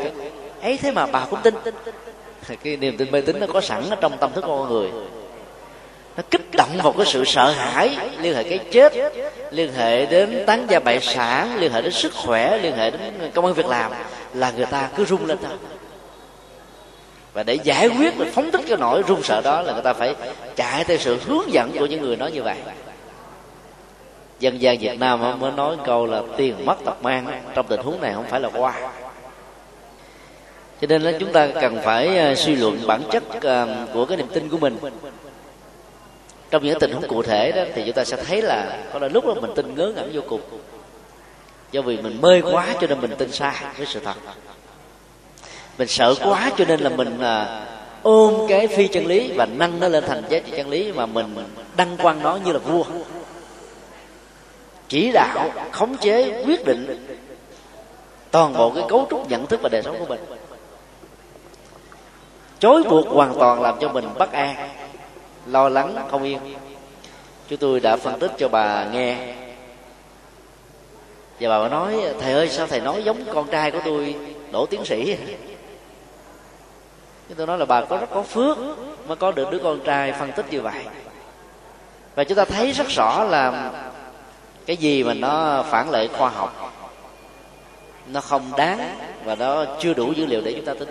Ấy thế mà bà cũng tin. Cái niềm tin mê tín nó có sẵn ở trong tâm thức con người. Nó kích động vào cái sự sợ hãi, liên hệ cái chết, liên hệ đến tán gia bại sản, liên hệ đến sức khỏe, liên hệ đến công an việc làm, là người ta cứ rung lên thôi. Và để giải quyết và phóng thích cái nỗi run sợ đó là người ta phải chạy theo sự hướng dẫn của những người nói như vậy dân gian việt nam mới nói câu là tiền mất tật mang. Trong tình huống này không phải là qua cho nên là chúng ta cần phải à, suy luận bản chất à, của cái niềm tin của mình. Trong những tình huống cụ thể đó thì chúng ta sẽ thấy là có là lúc đó mình tin ngớ ngẩn vô cùng. Do vì mình mê quá cho nên mình tin sai với sự thật. Mình sợ quá cho nên là mình à, ôm cái phi chân lý và nâng nó lên thành giá trị chân lý mà mình đăng quang nó như là vua chỉ đạo, khống chế, quyết định toàn bộ cái cấu trúc nhận thức và đời sống của mình. Chối buộc hoàn toàn làm cho mình bất an, lo lắng, không yên. Chúng tôi đã phân tích cho bà nghe. Và bà nói, thầy ơi, sao thầy nói giống con trai của tôi đổ tiến sĩ? Chúng tôi nói là bà có rất có phước mới có được đứa con trai phân tích như vậy. Và chúng ta thấy rất rõ là cái gì mà nó phản lợi khoa học? Nó không đáng và nó chưa đủ dữ liệu để chúng ta tin.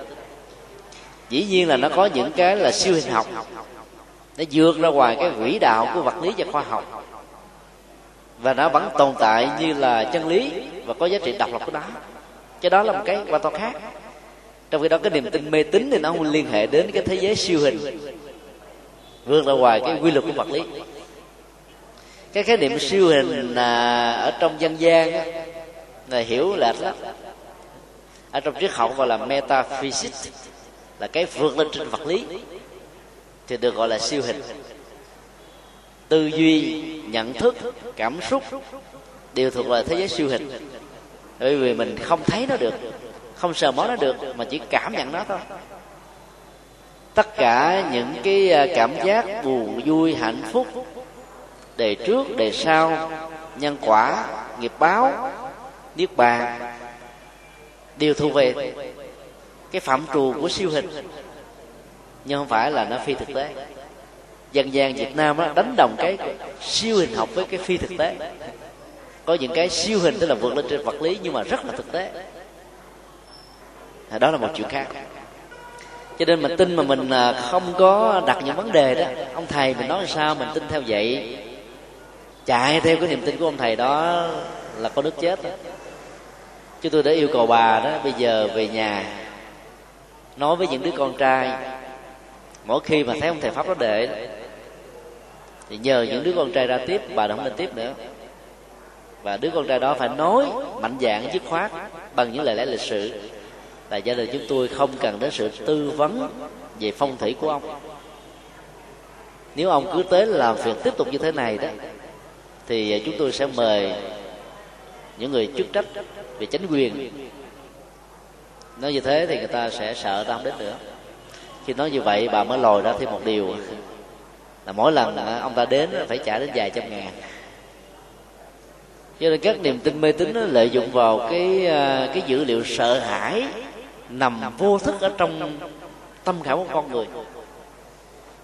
Dĩ nhiên là nó có những cái là siêu hình học. Nó vượt ra ngoài cái quỹ đạo của vật lý và khoa học. Và nó vẫn tồn tại như là chân lý và có giá trị độc lập của nó. Cái đó là một cái hoàn toàn khác. Trong khi đó, cái niềm tin mê tín thì nó không liên hệ đến cái thế giới siêu hình, vượt ra ngoài cái quy luật của vật lý cái khái niệm siêu hình là ở trong dân gian là hiểu lệch lắm. Ở trong triết học gọi là metaphysics là cái vượt lên trên vật lý thì được gọi là siêu hình. Tư duy nhận thức cảm xúc đều thuộc về thế giới siêu hình. Bởi vì mình không thấy nó được không sờ mó nó được mà chỉ cảm nhận nó thôi. Tất cả những cái à, cảm giác buồn vui hạnh phúc đề trước đề sau nhân quả nghiệp báo niết bàn. Đều thuộc về cái phạm trù của siêu hình nhưng không phải là nó phi thực tế. Dân gian việt nam đó, đánh đồng cái siêu hình học với cái phi thực tế. Có những cái siêu hình tức là vượt lên trên vật lý nhưng mà rất là thực tế. À, đó là một chuyện khác. Cho nên mình tin mà mình à, không có đặt những vấn đề đó ông thầy mình nói sao mình tin theo vậy? Chạy theo cái niềm tin của ông thầy đó là có đức chết chứ tôi đã yêu cầu bà đó, bây giờ về nhà, nói với những đứa con trai, mỗi khi mà thấy ông thầy pháp đó đệ thì nhờ những đứa con trai ra tiếp, bà không nên tiếp nữa. Và đứa con trai đó phải nói mạnh dạng dứt khoát, bằng những lời lẽ lịch sự, là gia đình chúng tôi không cần đến sự tư vấn về phong thủy của ông. Nếu ông cứ tới làm việc tiếp tục như thế này đó thì à, chúng tôi sẽ mời những người chức trách về chính quyền. Nói như thế thì người ta sẽ sợ ta không đến nữa. Khi nói như vậy, bà mới lòi ra thêm một điều là mỗi lần à, ông ta đến phải trả đến vài trăm ngàn. Cho nên các niềm tin mê tín nó lợi dụng vào cái à, cái dữ liệu sợ hãi nằm vô thức ở trong tâm khảm của con người.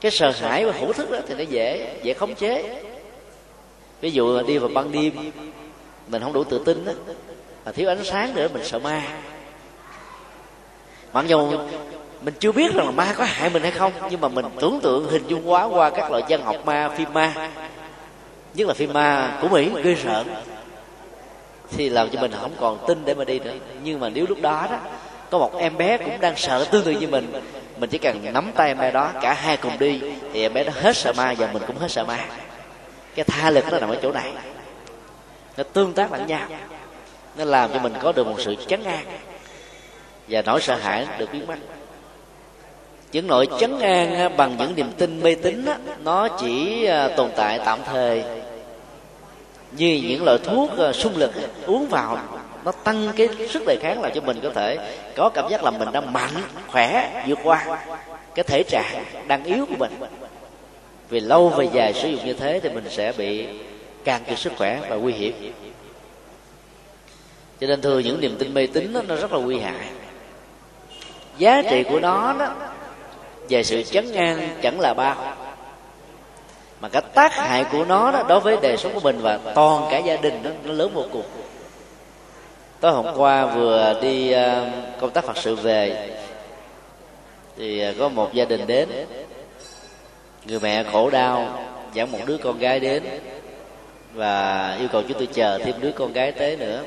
Cái sợ hãi và hữu thức đó thì nó dễ dễ khống chế ví dụ đi vào ban đêm, mình không đủ tự tin á, mà thiếu ánh sáng nữa mình sợ ma. Mặc dù mình chưa biết rằng là ma có hại mình hay không, nhưng mà mình tưởng tượng hình dung quá qua các loại văn học ma, phim ma, nhất là phim ma của mỹ, ghê sợ thì làm cho mình không còn tin để mà đi nữa. Nhưng mà nếu lúc đó đó, có một em bé cũng đang sợ tương tự như mình mình chỉ cần nắm tay em bé đó, cả hai cùng đi, thì em bé đó hết sợ ma và mình cũng hết sợ ma cái tha lực nó nằm ở chỗ này. Nó tương tác lẫn nhau. Nó làm cho mình có được một sự chấn an. Và nỗi sợ hãi được biến mất. Những nỗi chấn an bằng những niềm tin mê tín nó chỉ à, tồn tại tạm thời. Như những loại thuốc sung xung lực uống vào, nó tăng cái sức đề kháng làm cho mình có thể có cảm giác là mình đang mạnh, khỏe, vượt qua cái thể trạng đang yếu của mình vì lâu về dài sử dụng như thế thì mình sẽ bị càng kiệt sức khỏe và nguy hiểm. Cho nên thường những niềm tin mê tín nó rất là nguy hại. Giá trị của nó đó về sự chấn an chẳng là bao. Mà cái tác hại của nó đó đối với đời sống của mình và toàn cả gia đình đó, nó lớn vô cùng. Tối hôm qua vừa đi ờ, công tác phật sự về thì ờ, có một gia đình đến người mẹ khổ đau, dẫn một đứa con gái đến và yêu cầu chúng tôi chờ thêm đứa con gái tới nữa.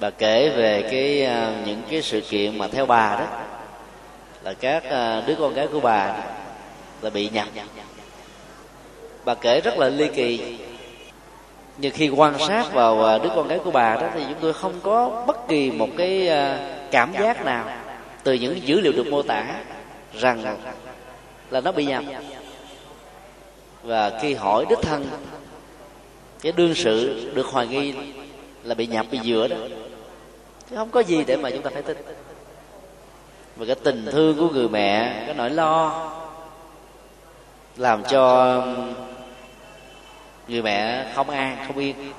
Bà kể về cái à, những cái sự kiện mà theo bà đó, là các à, đứa con gái của bà là bị nhập bà kể rất là ly kỳ. Nhưng khi quan sát vào à, đứa con gái của bà đó thì chúng tôi không có bất kỳ một cái cảm giác nào từ những dữ liệu được mô tả rằng là nó bị nhầm và khi hỏi đích thân, cái đương sự được hoài nghi là bị nhập bị dựa đó. Chứ không có gì để mà chúng ta phải tin. Và cái tình thương của người mẹ, cái nỗi lo, làm cho người mẹ không an, không yên.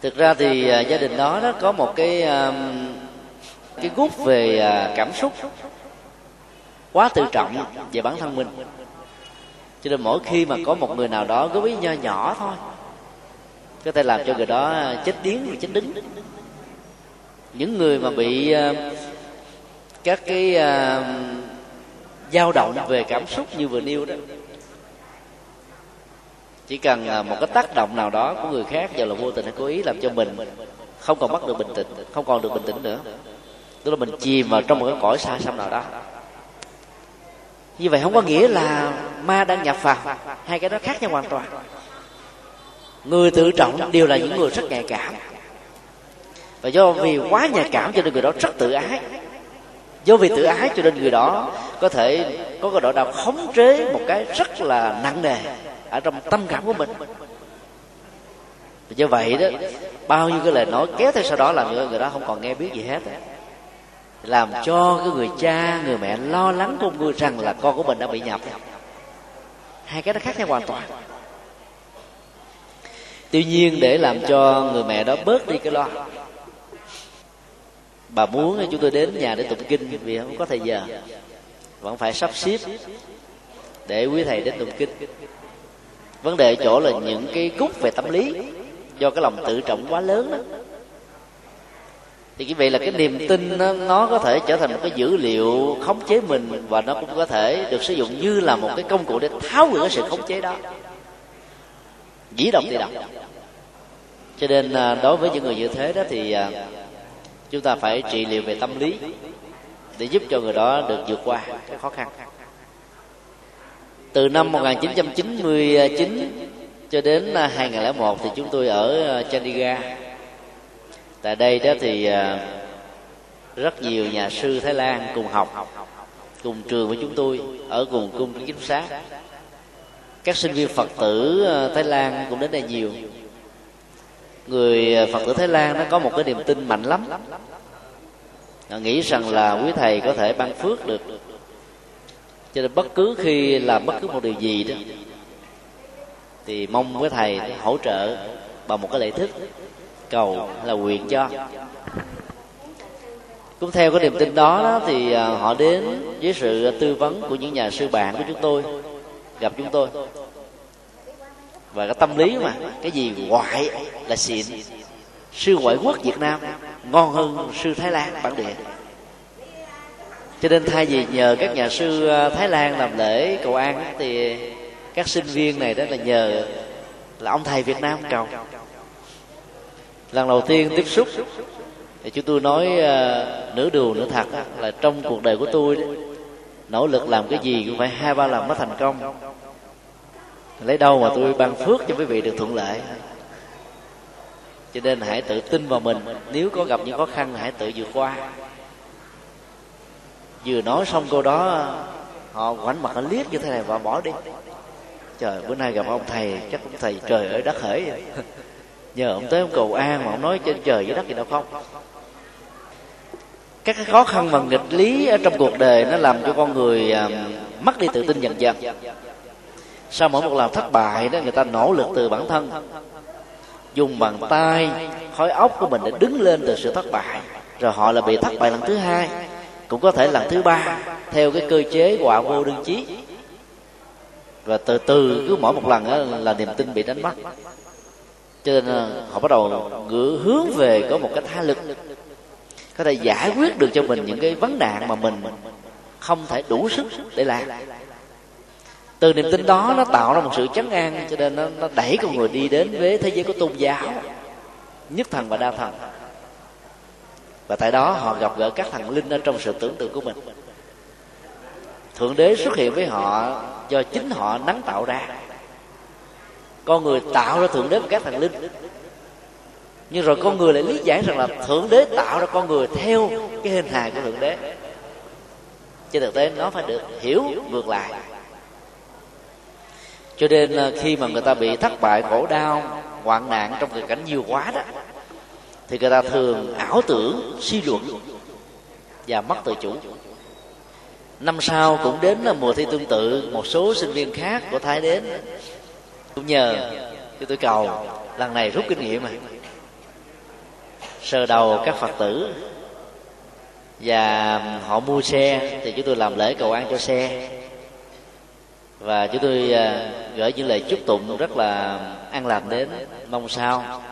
Thực ra thì à, gia đình đó, nó có một cái à, cái gút về à, cảm xúc quá tự trọng về bản thân mình. Cho nên mỗi khi mà có một người nào đó góp ý nho nhỏ thôi, có thể làm cho người đó chết điếng và chết đứng những người mà bị ờ, các cái ờ, dao động về cảm xúc như vừa nêu đó, chỉ cần ờ, một cái tác động nào đó của người khác vào là vô tình hay cố ý làm cho mình không còn bắt được bình tĩnh, không còn được bình tĩnh nữa. Tức là mình chìm vào trong một cái cõi xa xăm nào đó như vậy không có nghĩa là ma đang nhập phàm hai cái đó khác nhau hoàn toàn. Người tự trọng đều là những người rất nhạy cảm. Và do vì quá nhạy cảm cho nên người đó rất tự ái. Do vì tự ái cho nên người đó có thể có cái độ đau khống chế một cái rất là nặng nề ở trong tâm cảm của mình. Do vậy đó, bao nhiêu cái lời nói kéo theo sau đó làm cho người đó không còn nghe biết gì hết làm cho cái người cha, người mẹ lo lắng của người rằng là con của mình đã bị nhập. Hai cái nó khác nhau hoàn toàn. Tuy nhiên để làm cho người mẹ đó bớt đi cái lo, bà muốn chúng tôi đến nhà để tụng kinh vì không có thời giờ. Vẫn phải sắp xếp để quý thầy đến tụng kinh. Vấn đề chỗ là những cái cúc về tâm lý do cái lòng tự trọng quá lớn đó thì cái vậy là cái niềm tin nó, nó có thể trở thành một cái dữ liệu khống chế mình và nó cũng có thể được sử dụng như là một cái công cụ để tháo gỡ sự khống chế đó. Dĩ động thì động cho nên à, đối với những người như thế đó thì à, chúng ta phải trị liệu về tâm lý để giúp cho người đó được vượt qua cái khó khăn. Từ năm 1999 cho đến à, 2001 thì chúng tôi ở Chandigarh tại đây đó thì rất nhiều nhà sư Thái Lan cùng học cùng trường với chúng tôi ở cùng cung chính xác các sinh viên Phật tử Thái Lan cũng đến đây nhiều. người Phật tử Thái Lan nó có một cái niềm tin mạnh lắm. nghĩ rằng là quý thầy có thể ban phước được. cho nên bất cứ khi làm bất cứ một điều gì đó thì mong với thầy hỗ trợ bằng một cái lễ thức cầu là nguyện cho. Cũng theo cái niềm tin đó, đó thì à, họ đến với sự tư vấn của những nhà sư bạn của chúng tôi gặp chúng tôi. Và cái tâm lý mà cái gì ngoại là xịn. Sư ngoại quốc việt nam ngon hơn sư thái lan bản địa. Cho nên thay vì nhờ các nhà sư à, thái lan làm lễ cầu an thì các sinh viên này đó là nhờ là ông thầy việt nam cầu lần đầu tiên tiếp xúc thì chúng tôi nói uh, nửa đường nửa thật là trong cuộc đời của tôi đó, nỗ lực làm cái gì cũng phải hai ba lần mới thành công. Lấy đâu mà tôi ban phước cho quý vị được thuận lợi. Cho nên hãy tự tin vào mình nếu có gặp những khó khăn hãy tự vượt qua. Vừa nói xong câu đó họ ngoảnh mặt họ liếc như thế này và bỏ đi. Trời bữa nay gặp ông thầy chắc ông thầy trời ơi đất hỡi nhờ ông tới ông cầu an mà ông nói trên trời dưới đất gì đâu không? Các cái khó khăn và nghịch lý ở trong cuộc đời nó làm cho con người à, mất đi tự tin dần dần. Sau mỗi một lần thất bại đó, người ta nỗ lực từ bản thân, dùng bàn tay, khói óc của mình để đứng lên từ sự thất bại. Rồi họ là bị thất bại lần thứ hai, cũng có thể lần thứ ba, theo cái cơ chế quả vô đương chí. Và từ từ, cứ mỗi một lần đó là niềm tin bị đánh mất cho nên ờ, họ bắt đầu ngửa hướng về có một cái tha lực. Có thể giải quyết được cho mình những cái vấn nạn mà mình không thể đủ sức để làm. Từ niềm tin đó nó tạo ra một sự chấn an cho nên nó, nó đẩy con người đi đến với thế giới của tôn giáo nhất thần và đa thần. Và tại đó họ gặp gỡ các thần linh ở trong sự tưởng tượng của mình. Thượng đế xuất hiện với họ do chính họ nắng tạo ra con người tạo ra thượng đế và các thần linh. Nhưng rồi con người lại lý giải rằng là thượng đế tạo ra con người theo cái hình hài của thượng đế. Trên thực tế nó phải được hiểu ngược lại. Cho nên ờ, khi mà người ta bị thất bại khổ đau, hoạn nạn trong tình cảnh nhiều quá đó, thì người ta thường ảo tưởng, suy luận và mất tự chủ. Năm sau cũng đến là mùa thi tương tự, một số sinh viên khác của thái đến cũng nhờ. Cho tôi cầu, lần này rút kinh nghiệm mà. Sơ đầu các phật tử và họ mua xe thì chúng tôi làm lễ cầu an cho xe. Và chúng tôi à, gửi những lời chúc tụng rất là an lành đến, mong sao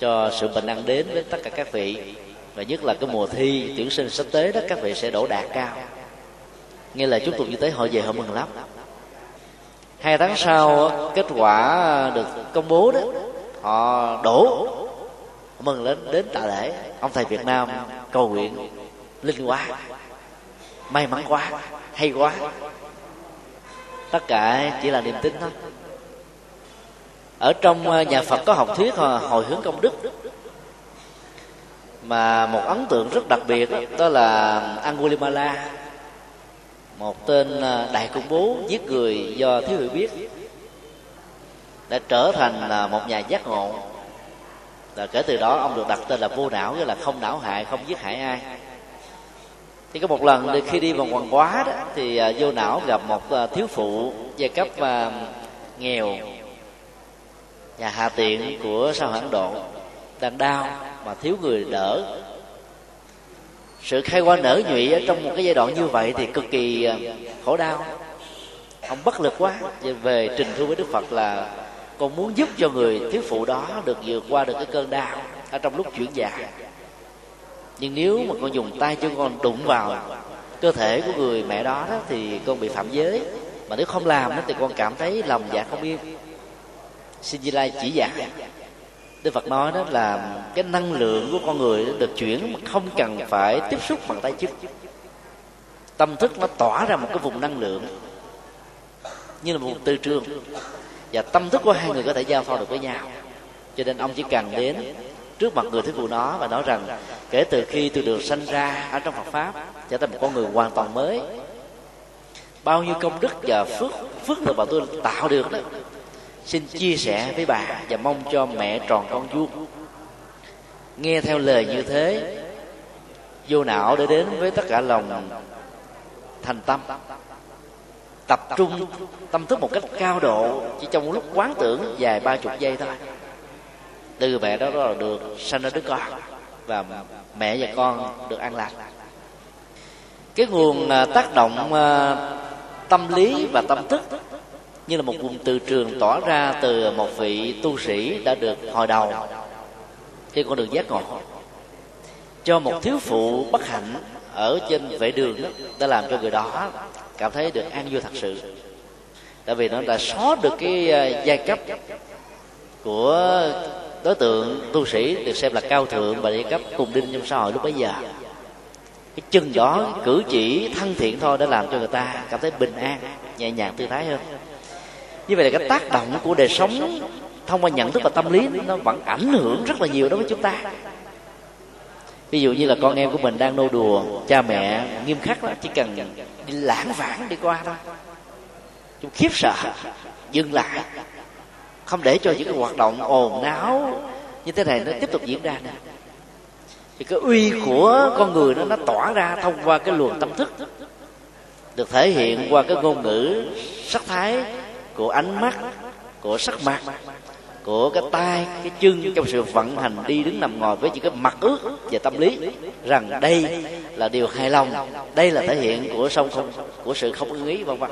cho sự bình an đến với tất cả các vị. Và nhất là cái mùa thi, tuyển sinh sắp tới đó, các vị sẽ đổ đạt cao. Nghe lời chúc tụng như thế, họ về họ mừng lắm hai tháng sau kết quả ờ, được công bố đó họ đổ mừng lên đến tạ lễ. Ông thầy việt nam cầu nguyện linh quá may mắn quá hay quá. Tất cả chỉ là niềm tin thôi. Ở trong ờ, nhà phật có học thuyết ờ, hồi hướng công đức. Mà một ấn tượng rất đặc biệt đó, đó là Angulimala một tên à, đại công bố giết người do thiếu hiểu biết đã trở thành là một nhà giác ngộ. Và kể từ đó, ông được đặt tên là vô não nghĩa là không não hại, không giết hại ai. Thì có một lần khi đi vào hoàng quá đó, thì à, vô não gặp một à, thiếu phụ giai cấp nghèo, nhà hạ tiện của sao hãng độ, đang đau mà thiếu người đỡ sự khai hoa nở nhụy ở trong một cái giai đoạn như vậy thì cực kỳ ờ, khổ đau. Ông bất lực quá. Về trình thưa với đức phật là con muốn giúp cho người thiếu phụ đó được vượt qua được cái cơn đau ở trong lúc chuyển dạ. Nhưng nếu mà con dùng tay cho con đụng vào cơ thể của người mẹ đó, đó thì con bị phạm giới. Mà nếu không làm đó, thì con cảm thấy lòng dạ không yên. Xin di lai chỉ dạy đức phật nói đó là cái năng lượng của con người được chuyển mà không cần phải tiếp xúc bằng tay chức tâm thức nó tỏa ra một cái vùng năng lượng như là một vùng tư trương. Và tâm thức của hai người có thể giao thoa được với nhau. Cho nên ông chỉ cần đến trước mặt người thuyết phụ đó và nói rằng, kể từ khi tôi được sanh ra ở trong Phật pháp, trở thành một con người hoàn toàn mới, bao nhiêu công đức và phước phước mà bà tôi tạo được đó xin chia sẻ với bà và mong cho mẹ tròn con vuông nghe theo lời như thế, vô não để đến với tất cả lòng thành tâm. Tập trung tâm thức một cách cao độ chỉ trong lúc quán tưởng dài ba chục giây thôi. Từ mẹ đó là được sanh ra đứa con và mẹ và con được an lạc. Cái nguồn à, tác động à, tâm lý và tâm thức như là một vùng từ trường tỏa ra từ một vị tu sĩ đã được hồi đầu. Khi con đường giác ngộ, cho một thiếu phụ bất hạnh ở trên vệ đường đó, đã làm cho người đó cảm thấy được an vui thật sự. Tại vì nó đã xóa được cái à, giai cấp của đối tượng tu sĩ được xem là cao thượng và giai cấp cùng đinh trong xã hội lúc bấy giờ. Cái chân gió cử chỉ thân thiện thôi đã làm cho người ta cảm thấy bình an, nhẹ nhàng tư thái hơn như vậy là cái tác động của đời sống thông qua nhận thức và tâm lý nó vẫn ảnh hưởng rất là nhiều đối với chúng ta. Ví dụ như là con em của mình đang nô đùa, cha mẹ nghiêm khắc lắm, chỉ cần đi lãng vãng đi qua thôi. Chúng khiếp sợ, dừng lại. Không để cho những cái hoạt động ồn náo như thế này nó tiếp tục diễn ra nữa. Thì cái uy của con người nó nó tỏa ra thông qua cái luồng tâm thức, được thể hiện qua cái ngôn ngữ sắc thái của ánh mắt của sắc mặt của cái tay cái chân trong sự vận hành đi đứng nằm ngồi với những cái mặt ước về tâm lý rằng đây là điều hài lòng đây là thể hiện của sông không của sự không ưng ý vân vân.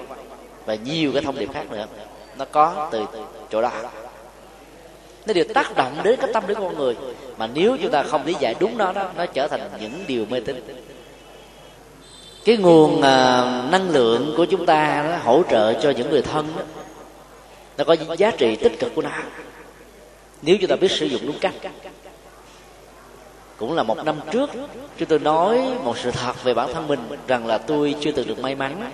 Và nhiều cái thông điệp khác nữa nó có từ chỗ đó. Nó đều tác động đến cái tâm lý của con người mà nếu chúng ta không lý giải đúng nó đó nó trở thành những điều mê tín. Cái nguồn uh, năng lượng của chúng ta đó, hỗ trợ cho những người thân đó, nó có giá trị tích cực của nó. Nếu chúng ta biết sử dụng đúng cách, cũng là một năm trước, chúng tôi nói một sự thật về bản thân mình rằng là tôi chưa từng được may mắn.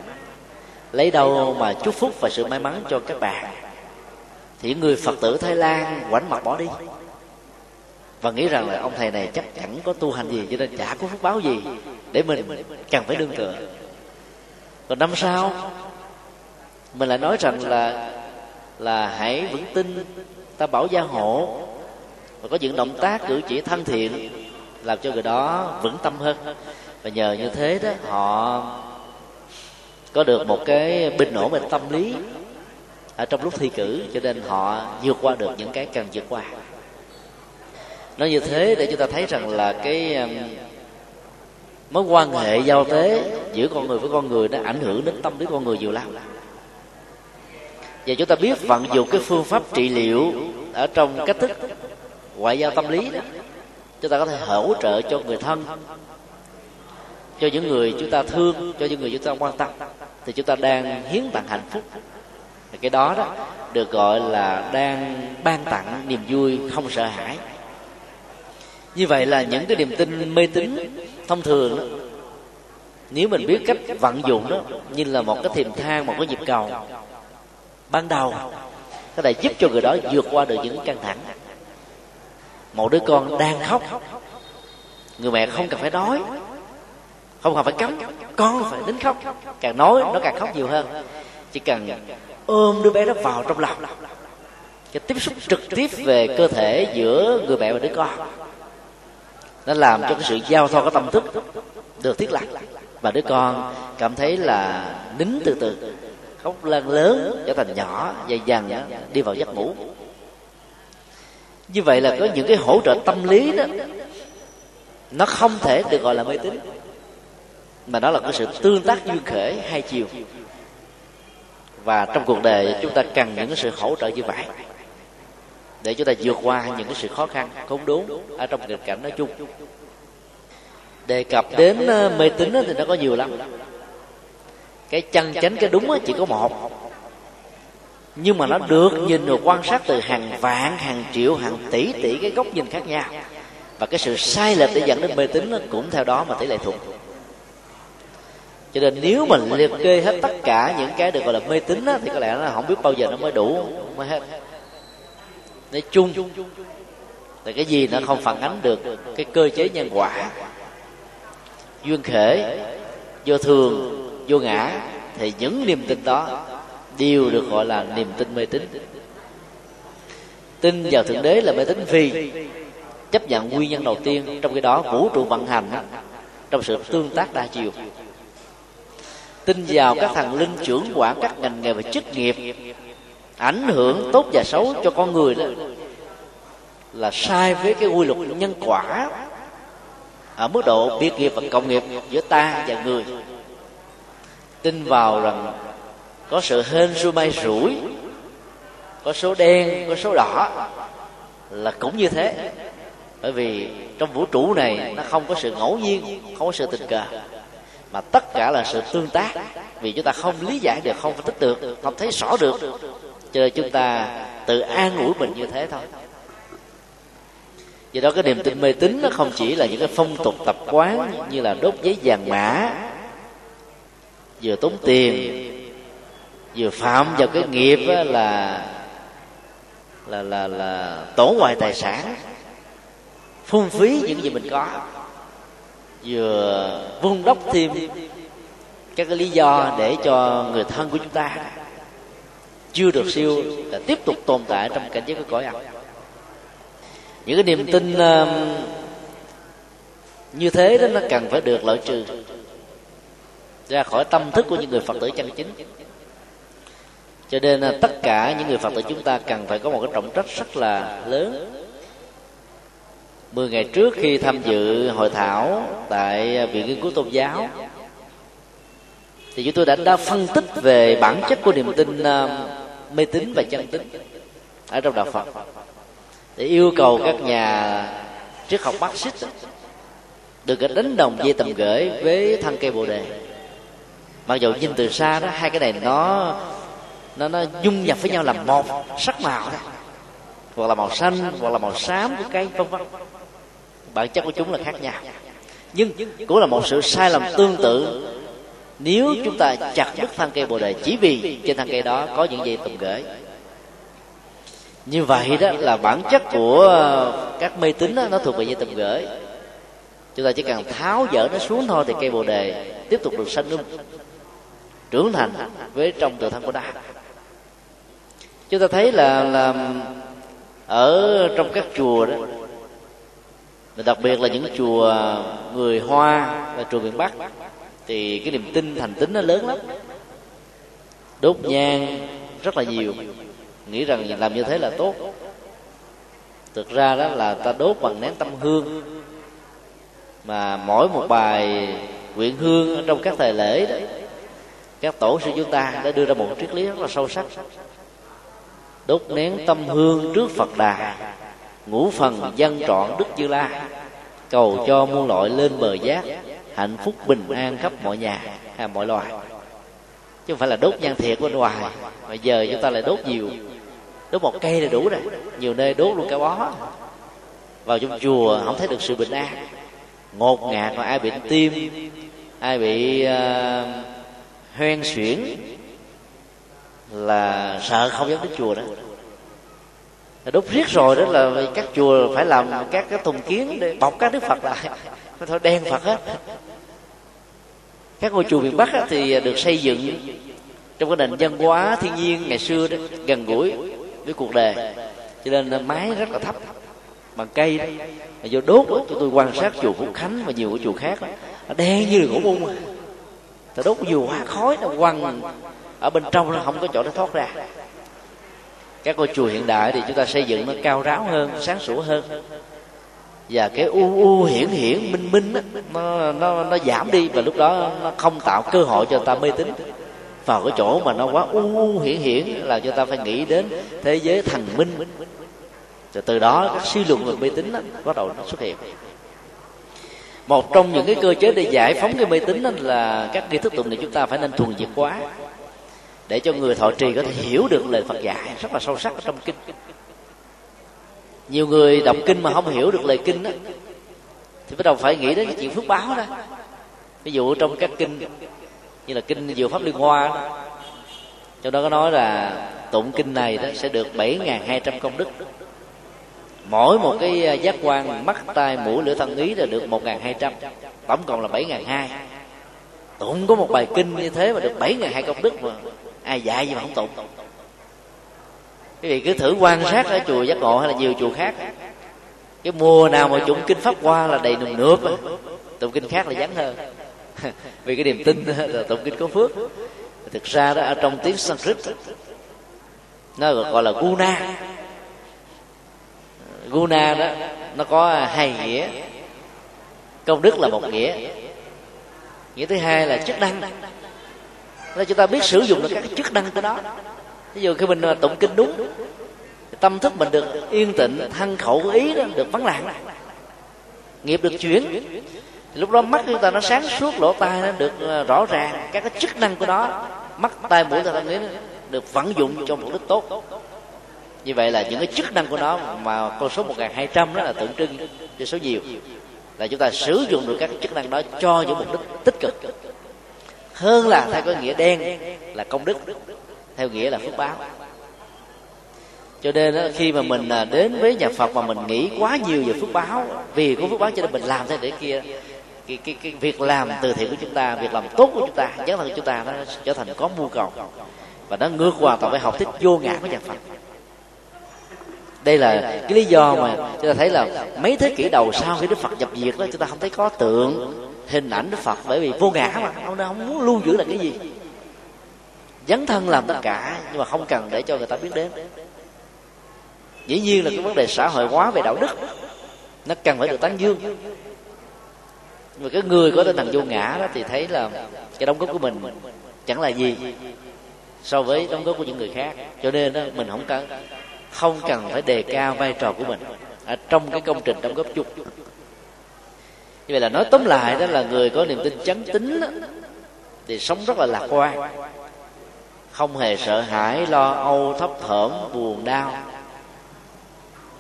Lấy đâu mà chúc phúc và sự may mắn cho các bạn? Thì người phật tử thái lan quảnh mặt bỏ đi. Và nghĩ rằng là ông thầy này chắc chẳng có tu hành gì, cho nên chả có phúc báo gì để mình cần phải đương tựa. Còn năm sau, mình lại nói rằng là là hãy vững tin, ta bảo gia hộ. Và có những động tác cử chỉ thân thiện làm cho người đó vững tâm hơn. Và nhờ như thế đó, họ có được một cái bình ổn về tâm lý ở trong lúc thi cử, cho nên họ vượt qua được những cái cần vượt qua. Nói như thế để chúng ta thấy rằng là cái um, mối quan hệ giao tế giữa con người với con người nó ảnh hưởng đến tâm lý con người nhiều lắm và chúng ta biết vận dụng cái phương pháp trị liệu ở trong cách thức ngoại giao tâm lý đó chúng ta có thể hỗ trợ cho người thân cho những người chúng ta thương cho những người chúng ta quan tâm. Thì chúng ta đang hiến tặng hạnh phúc. Cái đó đó được gọi là đang ban tặng niềm vui không sợ hãi. Như vậy là những cái niềm tin mê tín thông thường đó, nếu mình biết cách vận dụng đó như là một cái thềm thang một cái nhịp cầu ban đầu. Có thể giúp cho người đó vượt qua được những căng thẳng. Một đứa con đang khóc. Người mẹ không cần phải nói. Không cần phải cấm. Con phải đến khóc. Càng nói, nó càng khóc nhiều hơn. Chỉ cần ôm đứa bé đó vào trong lòng. Cái tiếp xúc trực tiếp về cơ thể giữa người mẹ và đứa con. Nó làm cho cái sự giao thoa của tâm thức được thiết lập. Và đứa con cảm thấy là nín từ từ khóc lan lớn, trở thành nhỏ và dần đi vào giấc ngủ. Như vậy là có những cái hỗ trợ tâm lý đó, nó không thể được gọi là mê tín, mà đó là cái sự tương tác duyên khể hai chiều. Và trong cuộc đời chúng ta cần những cái sự hỗ trợ như vậy để chúng ta vượt qua những cái sự khó khăn, khốn đốn ở trong nghịch cảnh nói chung. Đề cập đến ờ, mê tín thì nó có nhiều lắm cái chân chánh cái đúng chỉ có một. Nhưng mà nó được nhìn rồi quan sát từ hàng vạn hàng triệu hàng tỷ tỷ cái góc nhìn khác nhau. và cái sự sai lệch để dẫn đến mê tín nó cũng theo đó mà tỷ lệ thuận cho nên nếu mình liệt kê hết tất cả những cái được gọi là mê tín thì có lẽ nó không biết bao giờ nó mới đủ mới hết. nói chung là cái gì nó không phản ánh được cái cơ chế nhân quả. Duyên khể vô thường vô ngã, thì những niềm tin đó đều được gọi là niềm tin mê tín. Tin vào thượng đế là mê tín vì chấp nhận nguyên nhân đầu tiên trong cái đó vũ trụ vận hành trong sự tương tác đa chiều. Tin vào các thằng linh trưởng quản các ngành nghề và chức nghiệp, ảnh hưởng tốt và xấu cho con người đó, là sai với cái quy luật nhân quả ở mức độ biệt nghiệp và cộng nghiệp giữa ta và người tin vào rằng có sự hên xui may rủi, có số đen, có số đỏ, là cũng như thế. Bởi vì trong vũ trụ này nó không có sự ngẫu nhiên, không có sự tình cờ, mà tất cả là sự tương tác. Vì chúng ta không lý giải được, không phân tích được, không thấy rõ được, cho nên chúng ta tự an ủi mình như thế thôi. Do đó cái niềm tin mê tín nó không chỉ là những cái phong tục tập quán như là đốt giấy vàng mã vừa tốn tiền vừa phạm vào cái nghiệp là là là là tổ hoại tài sản phung phí những gì mình có vừa vun đốc thêm các cái lý do để cho người thân của chúng ta chưa được siêu là tiếp tục tồn tại trong cảnh giới của cõi âm. Những cái niềm tin uh, như thế đó nó cần phải được loại trừ ra khỏi tâm thức của những người phật tử chân chính. Cho nên à, tất cả những người phật tử chúng ta cần phải có một cái trọng trách rất là lớn. Mười ngày trước khi tham dự hội thảo tại à, Viện Nghiên cứu Tôn giáo thì chúng tôi đã, đã phân tích về bản chất của niềm tin à, mê tín và chân tín ở trong đạo Phật. Để yêu cầu các nhà triết học Marxist được đánh đồng dây tầm gửi với thân cây bồ đề mặc dù nhìn từ xa đó, hai cái này nó nó nó dung nhập với nhau làm một sắc màu đó. Hoặc là màu xanh, hoặc là màu xám của cây vân vân. Bản chất của chúng là khác nhau. Nhưng cũng là một sự sai lầm tương tự. Nếu chúng ta chặt đứt thân cây bồ đề chỉ vì trên thân cây đó có những dây tùng gửi. Như vậy đó là bản chất của, các mê tín nó thuộc về dây tùng gửi. Chúng ta chỉ cần tháo dỡ nó xuống thôi thì cây bồ đề tiếp tục được sanh luôn trưởng thành với trong tự thân của ta chúng ta thấy là là ở trong các chùa đó đặc biệt là những chùa người hoa và chùa miền bắc, thì cái niềm tin, thành tính nó lớn lắm. Đốt nhang rất là nhiều. Nghĩ rằng làm như thế là tốt. Thực ra đó là ta đốt bằng nén tâm hương. Mà mỗi một bài quyện hương trong các thời lễ đó các tổ sư chúng ta đã đưa ra một triết lý rất là sâu sắc. Đốt nén tâm hương trước phật đà ngũ phần dân trọn đức như la cầu cho muôn loại lên bờ giác hạnh phúc bình an khắp mọi nhà hay mọi loài. Chứ không phải là đốt nhang thiệt bên ngoài mà giờ chúng ta lại đốt nhiều. Đốt một cây là đủ rồi nhiều nơi đốt luôn cả bó. Vào trong chùa không thấy được sự bình an. Ngột ngạt mà ai bị tim ai bị uh, hoen xuyển là sợ không dám đến chùa đó. Đốt riết rồi đó là các chùa phải làm các cái thùng kiến để bọc các đức phật lại. Thôi đen phật hết. Các ngôi chùa miền bắc thì được xây dựng trong cái nền văn hóa thiên nhiên ngày xưa đó gần gũi với cuộc đời. Cho nên mái rất là thấp bằng cây đó. Mà vô đốt đó, tôi quan sát chùa phúc khánh và nhiều cái chùa khác đó, đen như là gỗ bung à ta đốt nhiều hoa khói nó quăng ở bên trong nó không có chỗ để thoát ra. Các ngôi chùa hiện đại thì chúng ta xây dựng nó cao ráo hơn sáng sủa hơn. Và cái u u hiển hiển minh minh đó, nó nó nó giảm đi và lúc đó nó không tạo cơ hội cho ta mê tín. Vào cái chỗ mà nó quá u u hiển hiển là cho ta phải nghĩ đến thế giới thần minh. Rồi từ đó các suy luận về mê tín bắt đầu nó xuất hiện một trong những cái cơ chế để giải phóng cái mê tín là các nghi thức tụng niệm chúng ta phải nên thuần diệt quá. Để cho người thọ trì có thể hiểu được lời Phật dạy rất là sâu sắc ở trong kinh. Nhiều người đọc kinh mà không hiểu được lời kinh đó thì bắt đầu phải nghĩ đến cái chuyện phước báo đó. Ví dụ trong các kinh như là kinh diệu pháp liên hoa đó, trong đó có nói là tụng kinh này đó sẽ được 7.200 công đức mỗi một cái à, giác quan mắt, tai, mũi, lưỡi, thân ý là được 1.200 tổng cộng là 7.200 tụng có một bài kinh như thế mà được 7.200 công đức mà ai dạy gì mà không tụng. Quý vị cứ thử quan sát ở chùa giác ngộ hay là nhiều chùa khác. Cái mùa nào mà chúng kinh pháp qua là đầy nườm nước tụng kinh khác là vắng hơn. Vì cái niềm tin là tụng kinh có phước. Thực ra đó, ở trong tiếng sanskrit nó gọi là guna guna đó, nó có hai nghĩa. Công đức là một nghĩa. Nghĩa thứ hai là chức năng. Nên chúng ta biết sử dụng được các chức năng của đó ví dụ khi mình ờ, tụng kinh đúng tâm thức mình được yên tịnh thân khẩu ý đó, được vắng lặng. Nghiệp được chuyển lúc đó mắt chúng ta nó sáng suốt, lỗ tai nó được ờ, rõ ràng. Các cái chức năng của nó, mắt, tai mũi ta nghĩ được vận dụng cho mục đích tốt như vậy là những cái chức năng của nó mà con số 1200 đó là tượng trưng cho số nhiều. Là chúng ta sử dụng được các chức năng đó cho những mục đích tích cực. Hơn là theo cái nghĩa đen là công đức theo nghĩa là phước báo. Cho nên đó, khi mà mình à, đến với nhà Phật mà mình nghĩ quá nhiều về phước báo vì có phước báo cho nên mình làm thế để kia cái, cái, cái việc làm từ thiện của chúng ta việc làm tốt của chúng ta nhất là chúng ta nó trở thành có mưu cầu. Và nó ngược hoàn toàn với học thuyết vô ngã của nhà Phật đây là cái lý do mà chúng ta thấy là mấy thế kỷ đầu sau khi Đức Phật nhập diệt đó, chúng ta không thấy có tượng, hình ảnh Đức Phật, bởi vì vô ngã mà. Ông không muốn lưu giữ là cái gì? Dấn thân làm tất cả, nhưng mà không cần để cho người ta biết đến. Dĩ nhiên là cái vấn đề xã hội hóa về đạo đức, nó cần phải được tán dương. Nhưng mà cái người có tinh thần vô ngã đó thì thấy là cái đóng góp của mình chẳng là gì so với đóng góp của những người khác. Cho nên đó, mình không cần không cần phải đề cao vai trò của mình ở trong cái công trình đóng góp chung. Như vậy là nói tóm lại đó là người có niềm tin chấn tính đó, thì sống rất là lạc quan. Không hề sợ hãi lo âu thấp thởm buồn đau.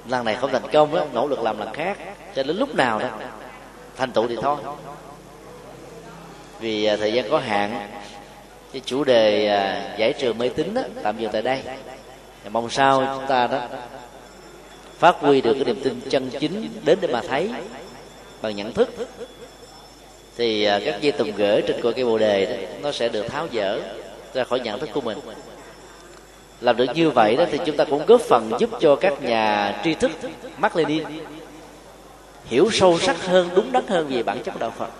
Lần này không thành công đó nỗ lực làm lần khác cho đến lúc nào đó thành tựu thì thôi. Vì à, thời gian có hạn cái chủ đề à, giải trừ mê tín đó, tạm dừng tại đây thì mong sao chúng ta đó phát huy được cái niềm tin chân chính đến để mà thấy bằng nhận thức. Thì à, các dây tùng gửi trên cội cây bồ đề đó, nó sẽ được tháo dỡ ra khỏi nhận thức của mình. Làm được như vậy đó thì chúng ta cũng góp phần giúp cho các nhà tri thức mắc lên đi hiểu sâu sắc hơn đúng đắn hơn về bản chất của đạo Phật.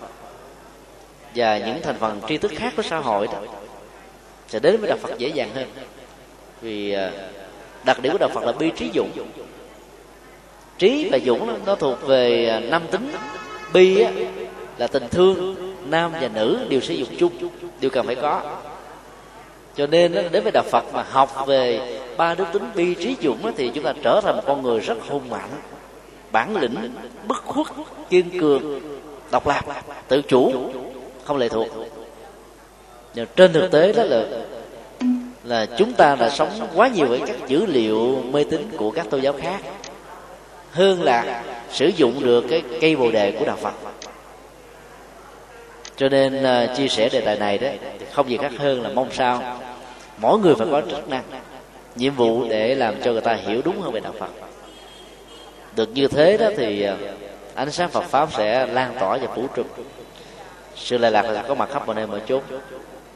Và những thành phần tri thức khác của xã hội đó sẽ đến với đạo Phật dễ dàng hơn. Vì à, đặc điểm của đạo Phật là bi trí dũng. Trí và dũng nó thuộc về nam năm tính. Bi là tình thương, nam và nữ đều sử dụng chung, đều cần phải có. Cho nên đến với đạo Phật mà học về ba đức tính bi trí dũng thì chúng ta trở thành một con người rất hùng mạnh bản lĩnh, bất khuất, kiên cường, độc lập, tự chủ, không lệ thuộc. Nhưng trên thực tế đó là là chúng ta đã sống quá nhiều với các dữ liệu mê tín của các tôn giáo khác. Hơn là sử dụng được cái cây bồ đề của đạo phật. Cho nên uh, chia sẻ đề tài này đó không gì khác hơn là mong sao mỗi người phải có chức năng nhiệm vụ để làm cho người ta hiểu đúng hơn về đạo phật. Được như thế đó thì à, ánh sáng phật pháp sẽ lan tỏa và phủ trùm. Sự lệ lạc là có mặt khắp mọi nơi mọi chốn.